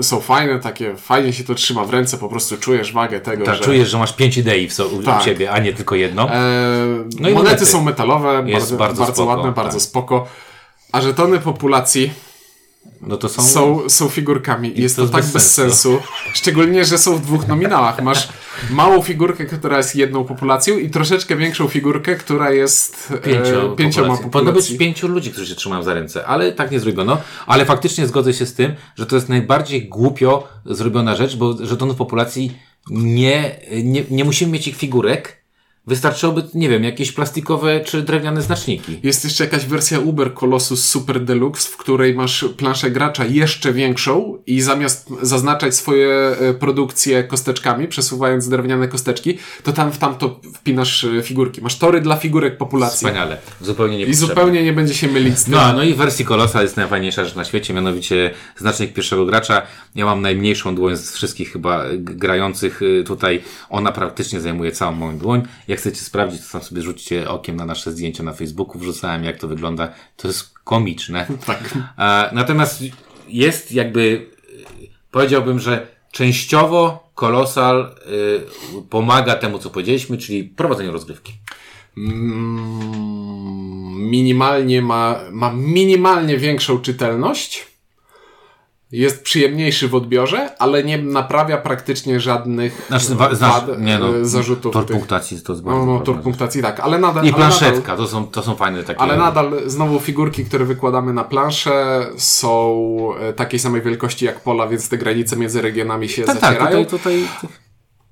są fajne, takie, fajnie się to trzyma w ręce, po prostu czujesz wagę tego, Tak, że... czujesz, że masz pięć idei w, so, u Tak. ciebie, a nie tylko jedno. E, No i monety, monety. są metalowe, Jest bardzo, bardzo bardzo, spoko, ładne, bardzo tak. spoko. A żetony populacji No to są... są, są figurkami i jest to to, tak bez bez sensu. sensu. Szczególnie, że są w dwóch nominałach. Masz małą figurkę, która jest jedną populacją i troszeczkę większą figurkę, która jest Pięcio, e, pięcioma populacji. Powinno być pięciu ludzi, którzy się trzymają za ręce, ale tak nie zrobiono. Ale faktycznie zgodzę się z tym, że to jest najbardziej głupio zrobiona rzecz, bo żetonów populacji nie, nie, nie musimy mieć ich figurek. Wystarczyłoby, nie wiem, jakieś plastikowe czy drewniane znaczniki. Jest jeszcze jakaś wersja Uber Colossus Super Deluxe, w której masz planszę gracza jeszcze większą i zamiast zaznaczać swoje e, produkcje kosteczkami, przesuwając drewniane kosteczki, to tam w tamto wpinasz e, figurki. Masz tory dla figurek populacji. Wspaniale. Zupełnie nie I zupełnie nie będzie się mylić z tym. No, no i w wersji Kolosa jest najfajniejsza rzecz na świecie, mianowicie znacznik pierwszego gracza. Ja mam najmniejszą dłoń z wszystkich chyba grających y, tutaj. Ona praktycznie zajmuje całą moją dłoń. Jak chcecie sprawdzić, to tam sobie rzućcie okiem na nasze zdjęcia na Facebooku. Wrzucałem, jak to wygląda. To jest komiczne. [laughs] Tak. E, natomiast jest jakby, y, powiedziałbym, że częściowo Kolosal y, pomaga temu, co powiedzieliśmy, czyli prowadzeniu rozgrywki. Mm, minimalnie ma, ma minimalnie większą czytelność. Jest przyjemniejszy w odbiorze, ale nie naprawia praktycznie żadnych Znaczy, wad, nie no, e, zarzutów. tor punktacji to jest bardzo No, no, tor punktacji tak, ale nadal. I planszetka, to są, to są fajne takie. ale nadal znowu figurki, które wykładamy na planszę są e, takiej samej wielkości jak pola, więc te granice między regionami się tak, tak, zacierają. tutaj, tutaj.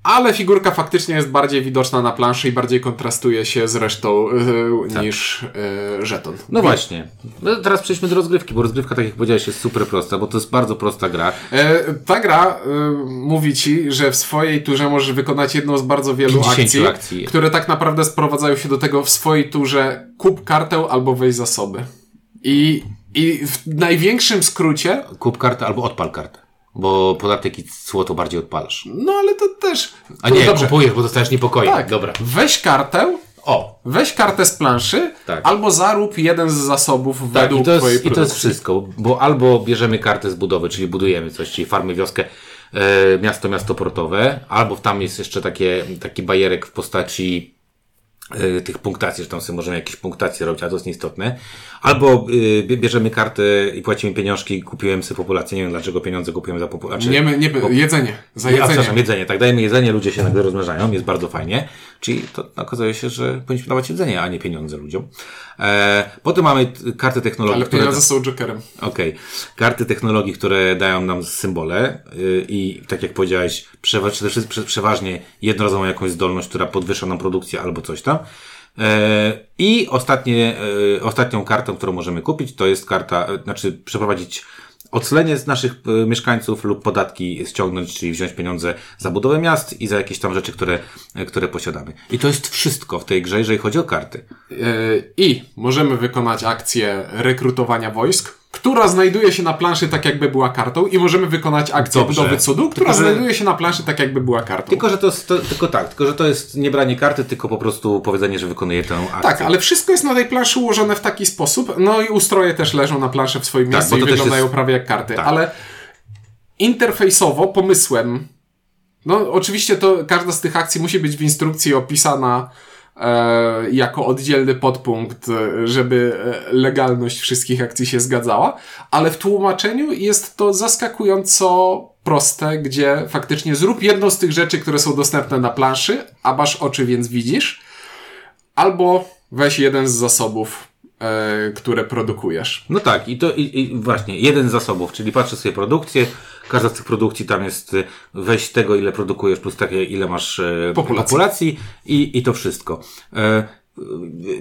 Ale figurka faktycznie jest bardziej widoczna na planszy i bardziej kontrastuje się z resztą e, niż e, żeton. No właśnie. No teraz przejdźmy do rozgrywki, bo rozgrywka, tak jak powiedziałeś, jest super prosta, bo to jest bardzo prosta gra. E, ta gra e, mówi ci, że w swojej turze możesz wykonać jedną z bardzo wielu 50 akcji, akcji. które tak naprawdę sprowadzają się do tego w swojej turze kup kartę albo weź zasoby. I, I w największym skrócie, Kup kartę albo odpal kartę. Bo podatek i cło to bardziej odpalasz. no ale to też... A nie, dobrze, kupujesz, bo dostajesz niepokoje. tak, Dobra. weź kartę, O, weź kartę z planszy, Tak. albo zarób jeden z zasobów tak, według i to, twojej jest, i to jest produkcji. wszystko, bo albo bierzemy kartę z budowy, czyli budujemy coś, czyli farmy, wioskę, e, miasto, miasto portowe, albo tam jest jeszcze takie, taki bajerek w postaci y, tych punktacji, że tam sobie możemy jakieś punktacje robić, a to jest nieistotne. Albo y, bierzemy kartę i płacimy pieniążki, kupiłem sobie populację. Nie wiem dlaczego pieniądze kupiłem za populację. Nie, nie, jedzenie. Za jedzenie. Ja, przepraszam, jedzenie. Tak, dajemy jedzenie, ludzie się nagle rozmnażają, jest bardzo fajnie. Czyli to okazuje się, że powinniśmy dawać jedzenie, a nie pieniądze ludziom. E, potem mamy karty technologii. Ale pieniądze które... są jokerem. Okej. Okay. Karty technologii, które dają nam symbole yy, i tak jak powiedziałeś, przewa przeważnie jednorazową jakąś zdolność, która podwyższa nam produkcję albo coś tam. E, I ostatnie, e, ostatnią kartą, którą możemy kupić, to jest karta, e, znaczy przeprowadzić oclenie z naszych mieszkańców lub podatki ściągnąć, czyli wziąć pieniądze za budowę miast i za jakieś tam rzeczy, które, które posiadamy. I to jest wszystko w tej grze, jeżeli chodzi o karty. I możemy wykonać akcję rekrutowania wojsk, która znajduje się na planszy tak jakby była kartą i możemy wykonać akcję Dobrze. budowy cudu, która tylko, znajduje się na planszy tak jakby była kartą. Tylko, że to, to, tylko tak, tylko, że to jest nie branie karty, tylko po prostu powiedzenie, że wykonuje tę akcję. Tak, ale wszystko jest na tej planszy ułożone w taki sposób, no i ustroje też leżą na planszy w swoim tak, miejscu i wyglądają jest... prawie jak karty, tak. ale interfejsowo, pomysłem, no oczywiście to każda z tych akcji musi być w instrukcji opisana jako oddzielny podpunkt, żeby e, legalność wszystkich akcji się zgadzała, ale w tłumaczeniu jest to zaskakująco proste, gdzie faktycznie zrób jedną z tych rzeczy, które są dostępne na planszy, a masz oczy, więc widzisz, albo weź jeden z zasobów, e, które produkujesz. No tak, i to i, i właśnie jeden z zasobów, czyli patrzę sobie produkcję, każda z tych produkcji tam jest y, weź tego, ile produkujesz, plus takie, ile masz e, populacji, populacji i, i to wszystko. E,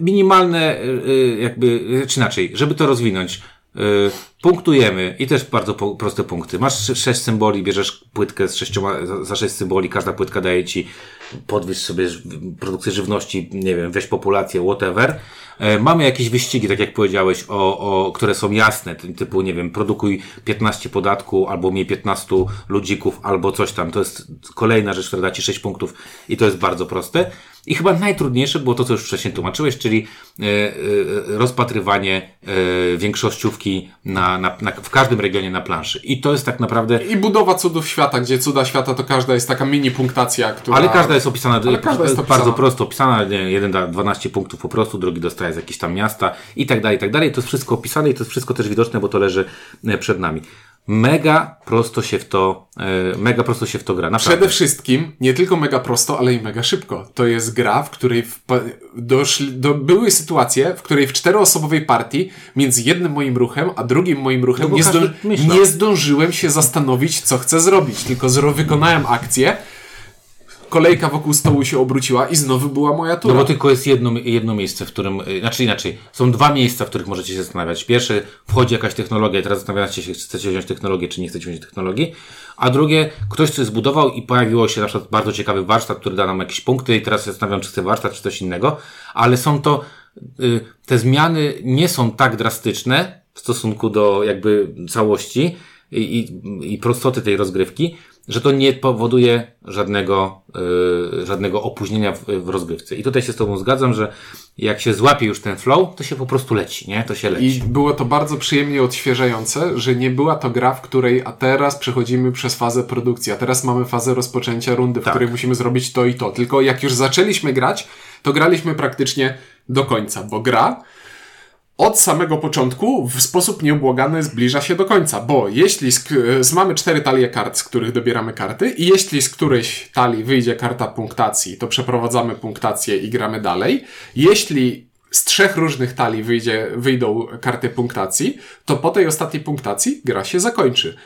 minimalne, e, jakby, czy inaczej, żeby to rozwinąć, punktujemy i też bardzo proste punkty. Masz sześć symboli, bierzesz płytkę z sześcioma, za sześć symboli, każda płytka daje ci podwyż sobie produkcję żywności, nie wiem, weź populację, whatever. E, mamy jakieś wyścigi, tak jak powiedziałeś, o, o, które są jasne, typu, nie wiem, produkuj 15 podatku, albo miej 15 ludzików, albo coś tam. To jest kolejna rzecz, która da Ci 6 punktów i to jest bardzo proste. I chyba najtrudniejsze było to, co już wcześniej tłumaczyłeś, czyli e, e, rozpatrywanie e, większościówki na, na, na, w każdym regionie na planszy. I to jest tak naprawdę... I budowa cudów świata, gdzie cuda świata to każda jest taka mini punktacja, która... Ale każda jest opisana, Ale każda jest opisana. bardzo prosto opisana. Jeden da 12 punktów po prostu, drugi dostaje z jakieś tam miasta i tak dalej, i tak dalej. To jest wszystko opisane i to jest wszystko też widoczne, bo to leży przed nami mega prosto się w to, e, mega prosto się w to gra. Naprawdę. Przede wszystkim, nie tylko mega prosto, ale i mega szybko. To jest gra, w której w, doszli, do, były sytuacje, w której w czteroosobowej partii między jednym moim ruchem, a drugim moim ruchem no nie, nie zdążyłem się zastanowić, co chcę zrobić. Tylko zro, wykonałem akcję, kolejka wokół stołu się obróciła i znowu była moja tura. No bo tylko jest jedno, jedno miejsce, w którym, y, znaczy inaczej, są dwa miejsca, w których możecie się zastanawiać. Pierwsze, wchodzi jakaś technologia i teraz zastanawiacie się, chcecie wziąć technologię, czy nie chcecie wziąć technologii. A drugie, ktoś coś zbudował i pojawiło się na przykład bardzo ciekawy warsztat, który da nam jakieś punkty i teraz się zastanawiam, czy chcę warsztat, czy coś innego. Ale są to, y, te zmiany nie są tak drastyczne w stosunku do jakby całości i, i, i prostoty tej rozgrywki, że to nie powoduje żadnego, yy, żadnego opóźnienia w, w rozgrywce. I tutaj się z Tobą zgadzam, że jak się złapie już ten flow, to się po prostu leci, nie? To się leci. I było to bardzo przyjemnie odświeżające, że nie była to gra, w której a teraz przechodzimy przez fazę produkcji, a teraz mamy fazę rozpoczęcia rundy, w tak. której musimy zrobić to i to. Tylko jak już zaczęliśmy grać, to graliśmy praktycznie do końca, bo gra od samego początku w sposób nieubłagany zbliża się do końca, bo jeśli z, z, mamy cztery talie kart, z których dobieramy karty i jeśli z którejś talii wyjdzie karta punktacji, to przeprowadzamy punktację i gramy dalej. Jeśli z trzech różnych talii wyjdzie, wyjdą karty punktacji, to po tej ostatniej punktacji gra się zakończy.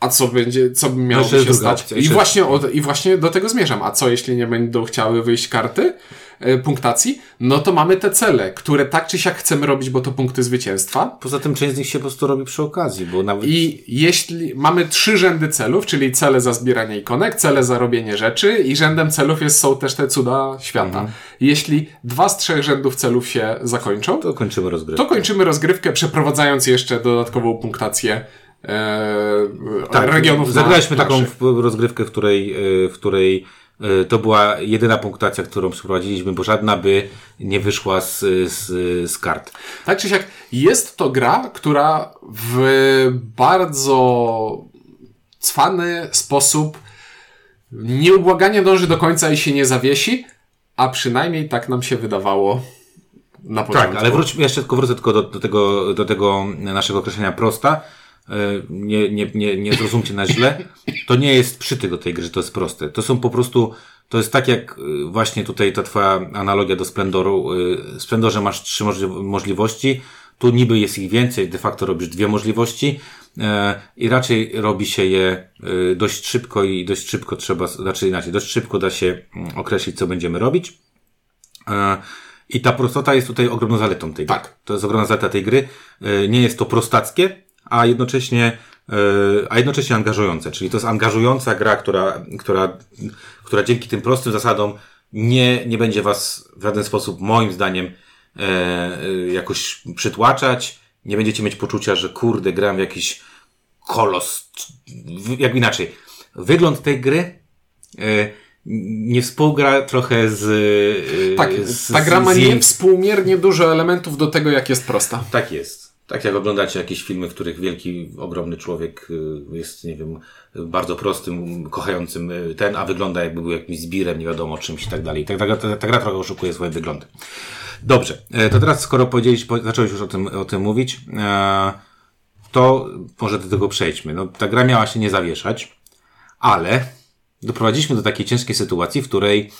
A co będzie, co by miało się stać? I właśnie, od, I właśnie do tego zmierzam. A co jeśli nie będą chciały wyjść karty? E, punktacji, no to mamy te cele, które tak czy siak chcemy robić, bo to punkty zwycięstwa. Poza tym część z nich się po prostu robi przy okazji, bo nawet... I jeśli mamy trzy rzędy celów, czyli cele za zbieranie ikonek, cele za robienie rzeczy i rzędem celów jest, są też te cuda świata. Mhm. Jeśli dwa z trzech rzędów celów się zakończą, to kończymy rozgrywkę. To kończymy rozgrywkę, przeprowadzając jeszcze dodatkową punktację e, tak, regionów. Zagraliśmy taką rozgrywkę, w której, e, w której E, to była jedyna punktacja, którą przeprowadziliśmy, bo żadna by nie wyszła z, z, z kart. Tak czy siak, jest to gra, która w bardzo cwany sposób nieubłaganie dąży do końca i się nie zawiesi, a przynajmniej tak nam się wydawało na początku. Tak, ale wróćmy, jeszcze tylko wrócę tylko do, do, tego, do tego naszego określenia prosta. E, Nie, nie, nie, nie zrozumcie na źle. To nie jest przytyk do tej gry, że to jest proste. To są po prostu, to jest tak jak y, właśnie tutaj ta twoja analogia do Splendoru. Y, W Splendorze masz trzy możli- możliwości, tu niby jest ich więcej, de facto robisz dwie możliwości e, i raczej robi się je dość szybko i dość szybko trzeba, znaczy inaczej, dość szybko da się mm, określić, co będziemy robić. E, I ta prostota jest tutaj ogromną zaletą tej gry. Tak. To jest ogromna zaleta tej gry. E, Nie jest to prostackie, a jednocześnie, e, a jednocześnie angażujące. Czyli to jest angażująca gra, która, która, która dzięki tym prostym zasadom nie, nie będzie was w żaden sposób, moim zdaniem, e, e, jakoś przytłaczać. Nie będziecie mieć poczucia, że kurde, gram w jakiś kolos. Jak inaczej. Wygląd tej gry nie współgra trochę z. Tak, z, ta gra ma niewspółmiernie dużo elementów do tego, jak jest prosta. tak jest. Tak jak oglądacie jakieś filmy, w których wielki, ogromny człowiek y, jest, nie wiem, bardzo prostym, kochającym y, ten, a wygląda jakby był jakimś zbirem, nie wiadomo czymś i tak dalej. Tak, ta, ta, ta gra trochę oszukuje swoim wyglądem. Dobrze, e, to teraz skoro powiedzieliś, po, zacząłeś już o tym, o tym mówić, e, to może do tego przejdźmy. No, ta gra miała się nie zawieszać, ale doprowadziliśmy do takiej ciężkiej sytuacji, w której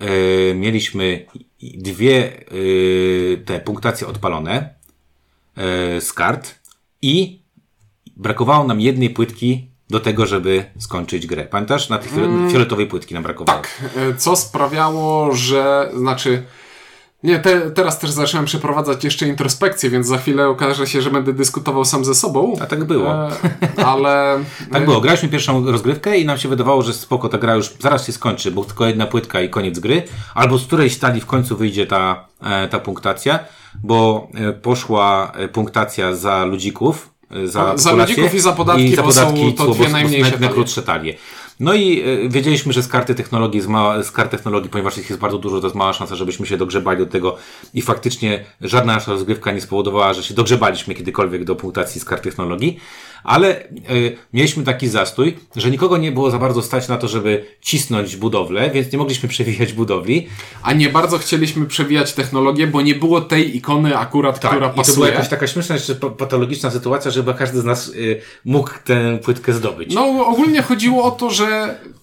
e, mieliśmy dwie te punktacje odpalone z kart i brakowało nam jednej płytki do tego, żeby skończyć grę. Pamiętasz? Na tej fiole- fioletowej płytki nam brakowało. Tak, e, co sprawiało, że, znaczy, nie, te, teraz też zacząłem przeprowadzać jeszcze introspekcję, więc za chwilę okaże się, że będę dyskutował sam ze sobą. A tak było. E, ale... [laughs] Tak było. Graliśmy pierwszą rozgrywkę i nam się wydawało, że spoko, ta gra już zaraz się skończy, bo tylko jedna płytka i koniec gry. Albo z której stali w końcu wyjdzie ta, e, ta punktacja, bo e, poszła e, punktacja za ludzików. e, Za, A, za populację ludzików i za podatki, bo są to dwie najmniejsze naj- najkrótsze talie. No i e, wiedzieliśmy, że z karty technologii, z, mała, z kart technologii, ponieważ ich jest bardzo dużo, to jest mała szansa, żebyśmy się dogrzebali do tego i faktycznie żadna nasza rozgrywka nie spowodowała, że się dogrzebaliśmy kiedykolwiek do punktacji z kart technologii, ale e, mieliśmy taki zastój, że nikogo nie było za bardzo stać na to, żeby cisnąć budowlę, więc nie mogliśmy [laughs] przewijać budowli. A nie bardzo chcieliśmy przewijać technologię, bo nie było tej ikony akurat, która Tak, I to była pasuje. jakaś taka śmieszna, jeszcze pa- patologiczna sytuacja, żeby każdy z nas y, mógł tę płytkę zdobyć. No, ogólnie chodziło o to, że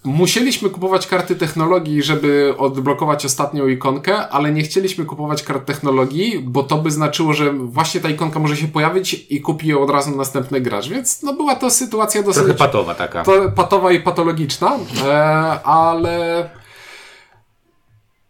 musieliśmy kupować karty technologii, żeby odblokować ostatnią ikonkę, ale nie chcieliśmy kupować kart technologii, bo to by znaczyło, że właśnie ta ikonka może się pojawić i kupi ją od razu następny gracz. Więc no, była to sytuacja dosyć Trochę patowa taka. to, patowa i patologiczna, e, ale.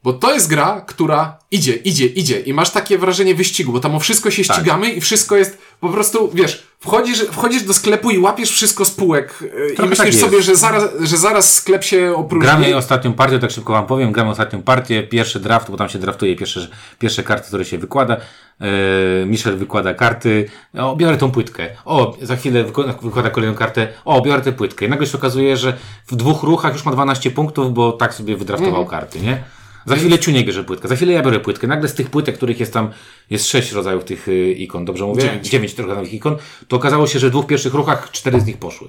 Bo to jest gra, która idzie, idzie, idzie i masz takie wrażenie wyścigu, bo tam o wszystko się Tak. ścigamy i wszystko jest po prostu, wiesz, wchodzisz, wchodzisz do sklepu i łapiesz wszystko z półek e, i myślisz tak sobie, że zaraz, że zaraz sklep się opróżni. Gramy ostatnią partię, tak szybko wam powiem, gramy ostatnią partię, pierwszy draft, bo tam się draftuje pierwsze, pierwsze karty, które się wykłada. Eee, Michel wykłada karty, o, biorę tą płytkę, o, za chwilę wykłada kolejną kartę, o, biorę tę płytkę. I nagle się okazuje, że w dwóch ruchach już ma 12 punktów, bo tak sobie wydraftował karty, nie? Za chwilę Ciuniek bierze płytkę, za chwilę ja biorę płytkę. Nagle z tych płytek, których jest tam, jest sześć rodzajów tych y, ikon, dobrze mówię? Dziewięć. Dziewięć rodzajów ikon, to okazało się, że w dwóch pierwszych ruchach cztery z nich poszły.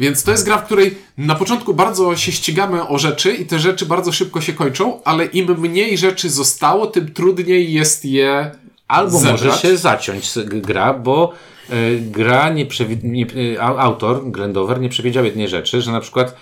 Więc to jest gra, w której na początku bardzo się ścigamy o rzeczy i te rzeczy bardzo szybko się kończą, ale im mniej rzeczy zostało, tym trudniej jest je Albo zebrać. może się zaciąć gra, bo e, gra nie, przewi- nie e, autor, Glendower, nie przewidział jednej rzeczy, że na przykład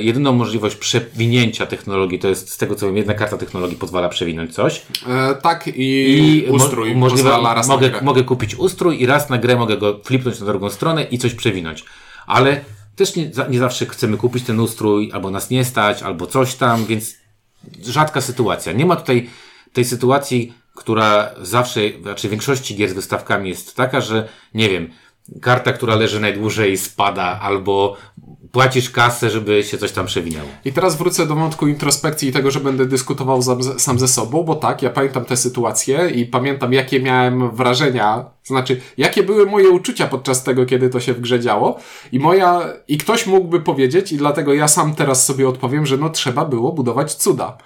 jedyną możliwość przewinięcia technologii, to jest z tego co wiem, jedna karta technologii pozwala przewinąć coś. E, tak i, mo- ustrój możliwe, pozwala raz mogę, mogę kupić ustrój i raz na grę mogę go flipnąć na drugą stronę i coś przewinąć. Ale też nie, nie zawsze chcemy kupić ten ustrój, albo nas nie stać, albo coś tam, więc rzadka sytuacja. Nie ma tutaj tej sytuacji, która zawsze, znaczy w większości gier z wystawkami jest taka, że nie wiem, karta, która leży najdłużej spada, albo płacisz kasę, żeby się coś tam przewinęło. I teraz wrócę do wątku introspekcji i tego, że będę dyskutował sam, ze sobą, bo tak, ja pamiętam tę sytuację i pamiętam, jakie miałem wrażenia, znaczy, jakie były moje uczucia podczas tego, kiedy to się w grze działo. I moja, i ktoś mógłby powiedzieć, i dlatego ja sam teraz sobie odpowiem, że no trzeba było budować cuda.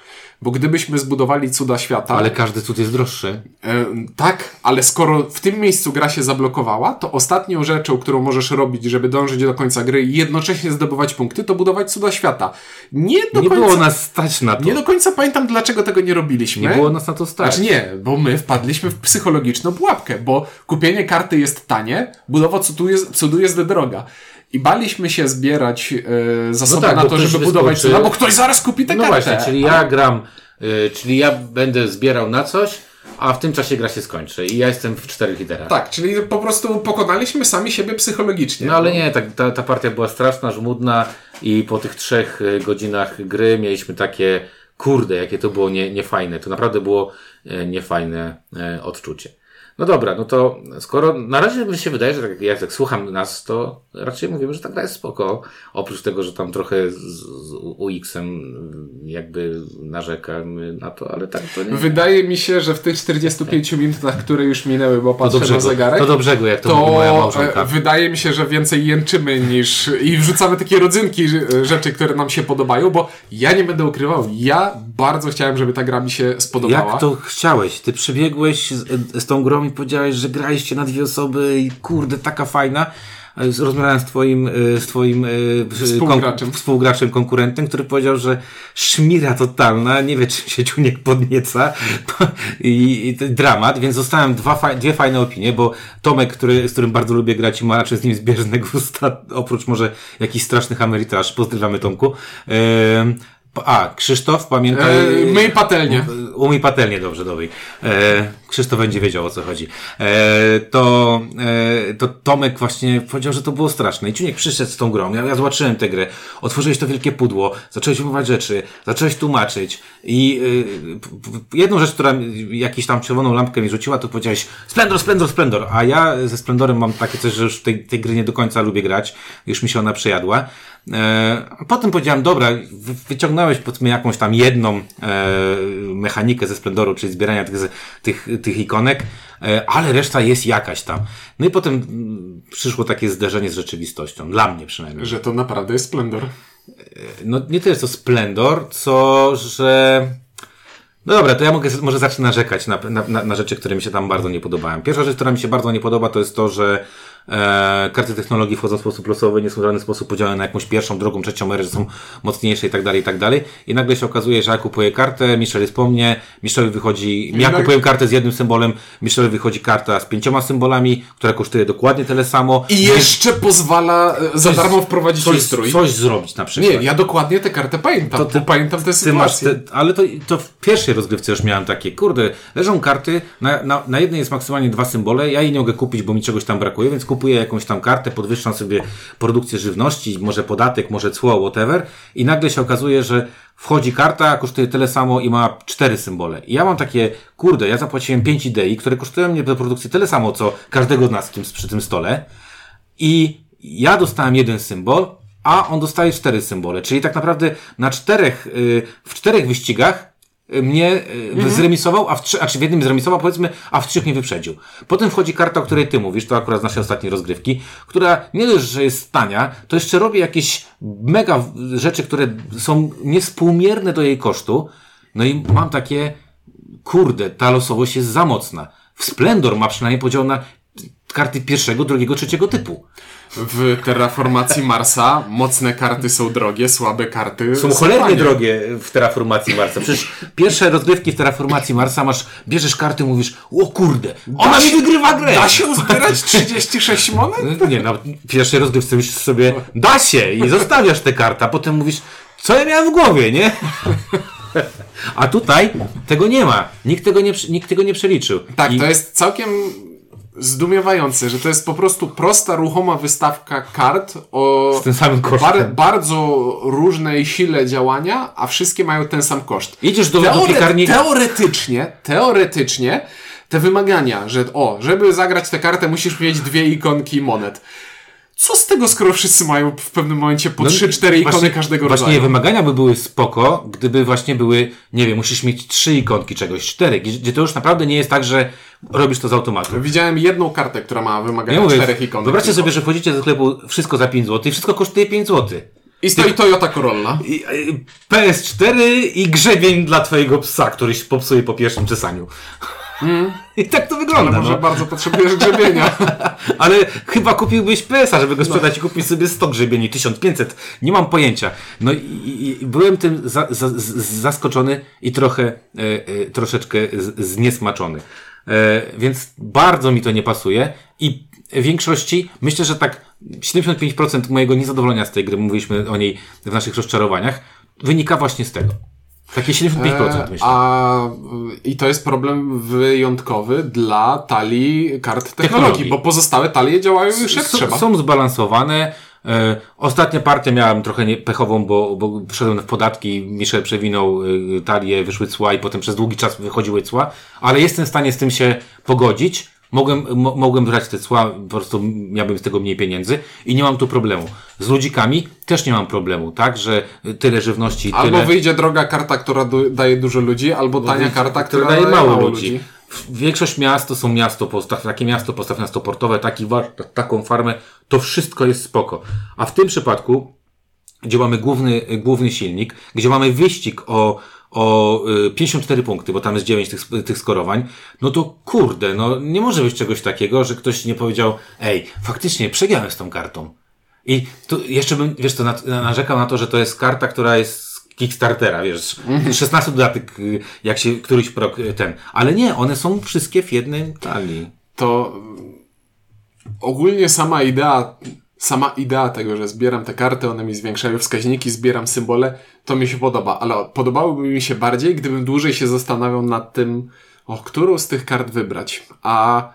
Bo gdybyśmy zbudowali cuda świata. Ale każdy cud jest droższy. E, tak, ale skoro w tym miejscu gra się zablokowała, to ostatnią rzeczą, którą możesz robić, żeby dążyć do końca gry i jednocześnie zdobywać punkty, to budować cuda świata. Nie do Nie końca. było nas stać na to. Nie do końca pamiętam, dlaczego tego nie robiliśmy. Nie było nas na to stać. Znaczy nie, bo my wpadliśmy w psychologiczną pułapkę, bo kupienie karty jest tanie, budowa cudu jest, cudu jest droga. I baliśmy się zbierać e, zasoby tak, na to, żeby budować wyskoczy. cuda, bo ktoś zaraz kupi tę No kartę. właśnie, czyli ja gram, y, czyli ja będę zbierał na coś, a w tym czasie gra się skończy. I ja jestem w czterech literach. Tak, czyli po prostu pokonaliśmy sami siebie psychologicznie. No ale nie, ta, ta, ta partia była straszna, żmudna i po tych trzech y, godzinach gry mieliśmy takie, kurde, jakie to było nie, niefajne. To naprawdę było e, niefajne e, odczucie. No dobra, no to skoro na razie mi się wydaje, że tak, jak tak słucham nas, to raczej mówimy, że ta gra jest spoko. Oprócz tego, że tam trochę z, z UX-em jakby narzekamy na to, ale tak to nie. Wydaje mi się, że w tych 45 minutach, które już minęły, bo To patrzę na zegarek, to do brzegu, jak to, mówi moja to małżonka. e, wydaje mi się, że więcej jęczymy niż i wrzucamy takie rodzynki e, rzeczy, które nam się podobają, bo ja nie będę ukrywał, ja bardzo chciałem, żeby ta gra mi się spodobała. Jak to chciałeś? Ty przybiegłeś z, z tą grą i powiedziałeś, że graliście na dwie osoby i kurde, taka fajna. Rozmawiałem z twoim, y, z twoim y, Współgraczem. współgraczem, konkurentem, który powiedział, że szmira totalna, nie wie czym się ciuniek podnieca [laughs] i, i dramat, więc zostałem dwa, dwie fajne opinie, bo Tomek, który, z którym bardzo lubię grać i ma raczej z nim zbieżne gusta, [laughs] oprócz może jakichś strasznych amerytraż, pozdrawiamy Tomku. A, Krzysztof, pamiętaj. E, myj patelnię. Umyj patelnię dobrze, dobry. E, Krzysztof będzie wiedział o co chodzi. E, to, e, to Tomek właśnie powiedział, że to było straszne. I Ciuniek przyszedł z tą grą. Ja, ja zobaczyłem tę grę. Otworzyłeś to wielkie pudło, zacząłeś umywać rzeczy, zacząłeś tłumaczyć. I p- jedną rzecz, która jakiś tam czerwoną lampkę mi rzuciła, to powiedziałeś Splendor, Splendor, Splendor. A ja ze Splendorem mam takie coś, że już tej, tej gry nie do końca lubię grać. Już mi się ona przejadła. E, a potem powiedziałem, dobra, wy- wyciągnąłeś powiedzmy jakąś tam jedną e, mechanikę ze Splendoru, czyli zbierania tych, tych, tych ikonek, e, ale reszta jest jakaś tam. No i potem mm, przyszło takie zderzenie z rzeczywistością, dla mnie przynajmniej. Że to naprawdę jest splendor. No nie tyle co Splendor, co że... No dobra, to ja mogę, może zacznę narzekać na, na, na, na rzeczy, które mi się tam bardzo nie podobają. Pierwsza rzecz, która mi się bardzo nie podoba, to jest to, że e, karty technologii wchodzą w sposób losowy, nie są w żaden sposób podzielone na jakąś pierwszą, drugą, trzecią erę, że są mocniejsze i tak dalej, i tak dalej. I nagle się okazuje, że ja kupuję kartę, Michel jest po mnie, Michelowi wychodzi, ja kupuję kartę z jednym symbolem, Michelowi wychodzi karta z pięcioma symbolami, która kosztuje dokładnie tyle samo. I jeszcze pozwala e, za darmo wprowadzić coś, strój. coś zrobić na przykład. Nie, ja dokładnie tę kartę pamiętam. To ty- pamiętam tę sytuację. te, ale to, to w pierwszej rozgrywce już miałem takie, kurde, leżą karty, na, na, na jednej jest maksymalnie dwa symbole, ja jej nie mogę kupić, bo mi czegoś tam brakuje, więc kupuję jakąś tam kartę, podwyższam sobie produkcję żywności, może podatek, może cło, whatever i nagle się okazuje, że wchodzi karta, kosztuje tyle samo i ma cztery symbole. I ja mam takie, kurde, ja zapłaciłem 5 idei, które kosztują mnie do produkcji tyle samo, co każdego z nas przy tym stole i ja dostałem jeden symbol, a on dostaje cztery symbole. Czyli tak naprawdę na czterech, y, w czterech wyścigach mnie y, zremisował, a w, trzy, a czy w jednym zremisował, powiedzmy, a w trzech mnie wyprzedził. Potem wchodzi karta, o której ty mówisz, to akurat z naszej ostatniej rozgrywki, która nie dość, że jest tania, to jeszcze robi jakieś mega rzeczy, które są niespółmierne do jej kosztu. No i mam takie, kurde, ta losowość jest za mocna. W Splendor ma przynajmniej podział na karty pierwszego, drugiego, trzeciego typu. W terraformacji Marsa mocne karty są drogie, słabe karty Są cholernie drogie w terraformacji Marsa. Przecież pierwsze rozgrywki w terraformacji Marsa masz, bierzesz karty, mówisz, o kurde, ona mi się- wygrywa grę! Da się uzbierać 36 monet? Nie, no, pierwszej rozgrywce myślisz sobie, da się i zostawiasz tę kartę, a potem mówisz, co ja miałem w głowie, nie? A tutaj tego nie ma. Nikt tego nie, nikt tego nie przeliczył. Tak, I to jest całkiem zdumiewające, że to jest po prostu prosta, ruchoma wystawka kart o z tym samym kosztem. bar, bardzo różnej sile działania, a wszystkie mają ten sam koszt. Idziesz do, do Teore- piekarni... Teoretycznie, teoretycznie te wymagania, że o, żeby zagrać tę kartę musisz mieć dwie ikonki monet. Co z tego, skoro wszyscy mają w pewnym momencie po No, 3-4 ikony właśnie- każdego Właśnie rodzaju? wymagania by były spoko, gdyby właśnie były, nie wiem, musisz mieć trzy ikonki czegoś, cztery, gdzie, gdzie to już naprawdę nie jest tak, że robisz to z automatu. Widziałem jedną kartę, która ma wymagania Ja mówię, czterech ikonek. wyobraźcie sobie, że wchodzicie do sklepu wszystko za 5 zł i wszystko kosztuje 5 zł. I stoi Toyota Corolla. I, PS4 i grzebień dla twojego psa, który się popsuje po pierwszym czesaniu. I tak to wygląda. Ale może no. bardzo potrzebujesz grzebienia. [laughs] Ale chyba kupiłbyś PS-a, żeby go sprzedać i kupić sobie 100 grzebieni, 1500. Nie mam pojęcia. No i, i, byłem tym za, za, zaskoczony i trochę, e, e, troszeczkę zniesmaczony. E, więc bardzo mi to nie pasuje i w większości myślę, że tak 75% mojego niezadowolenia z tej gry, mówiliśmy o niej w naszych rozczarowaniach, wynika właśnie z tego. Takie 75% E, myślę. A, I to jest problem wyjątkowy dla talii kart technologii, Technologii. bo pozostałe talie działają już jak trzeba. są zbalansowane. E, ostatnia partia miałem trochę nie, pechową, bo, bo wszedłem w podatki, Michel przewinął e, talię, wyszły cła i potem przez długi czas wychodziły cła, ale jestem w stanie z tym się pogodzić. Mogłem, mo, mogłem brać te cła, po prostu miałbym z tego mniej pieniędzy i nie mam tu problemu. Z ludzikami też nie mam problemu, tak, że tyle żywności, Albo tyle... wyjdzie droga karta, która daje dużo ludzi, albo tania karta, która, daje mało ludzi. Większość miast to są miasto postaw, takie miasto postaw miasto portowe, taki taką farmę, to wszystko jest spoko. A w tym przypadku, gdzie mamy główny, główny silnik, gdzie mamy wyścig o, o y, 54 punkty, bo tam jest 9 tych, tych skorowań, no to kurde, no nie może być czegoś takiego, że ktoś nie powiedział, ej, faktycznie przegrałem z tą kartą. I tu jeszcze bym, wiesz na- narzekał na to, że to jest karta, która jest z Kickstartera, wiesz, 16 dodatek, y, jak się któryś prok, y, ten. Ale nie, one są wszystkie w jednym talii. To ogólnie sama idea, sama idea tego, że zbieram te karty, one mi zwiększają wskaźniki, zbieram symbole, to mi się podoba, ale podobałoby mi się bardziej, gdybym dłużej się zastanawiał nad tym, o którą z tych kart wybrać. A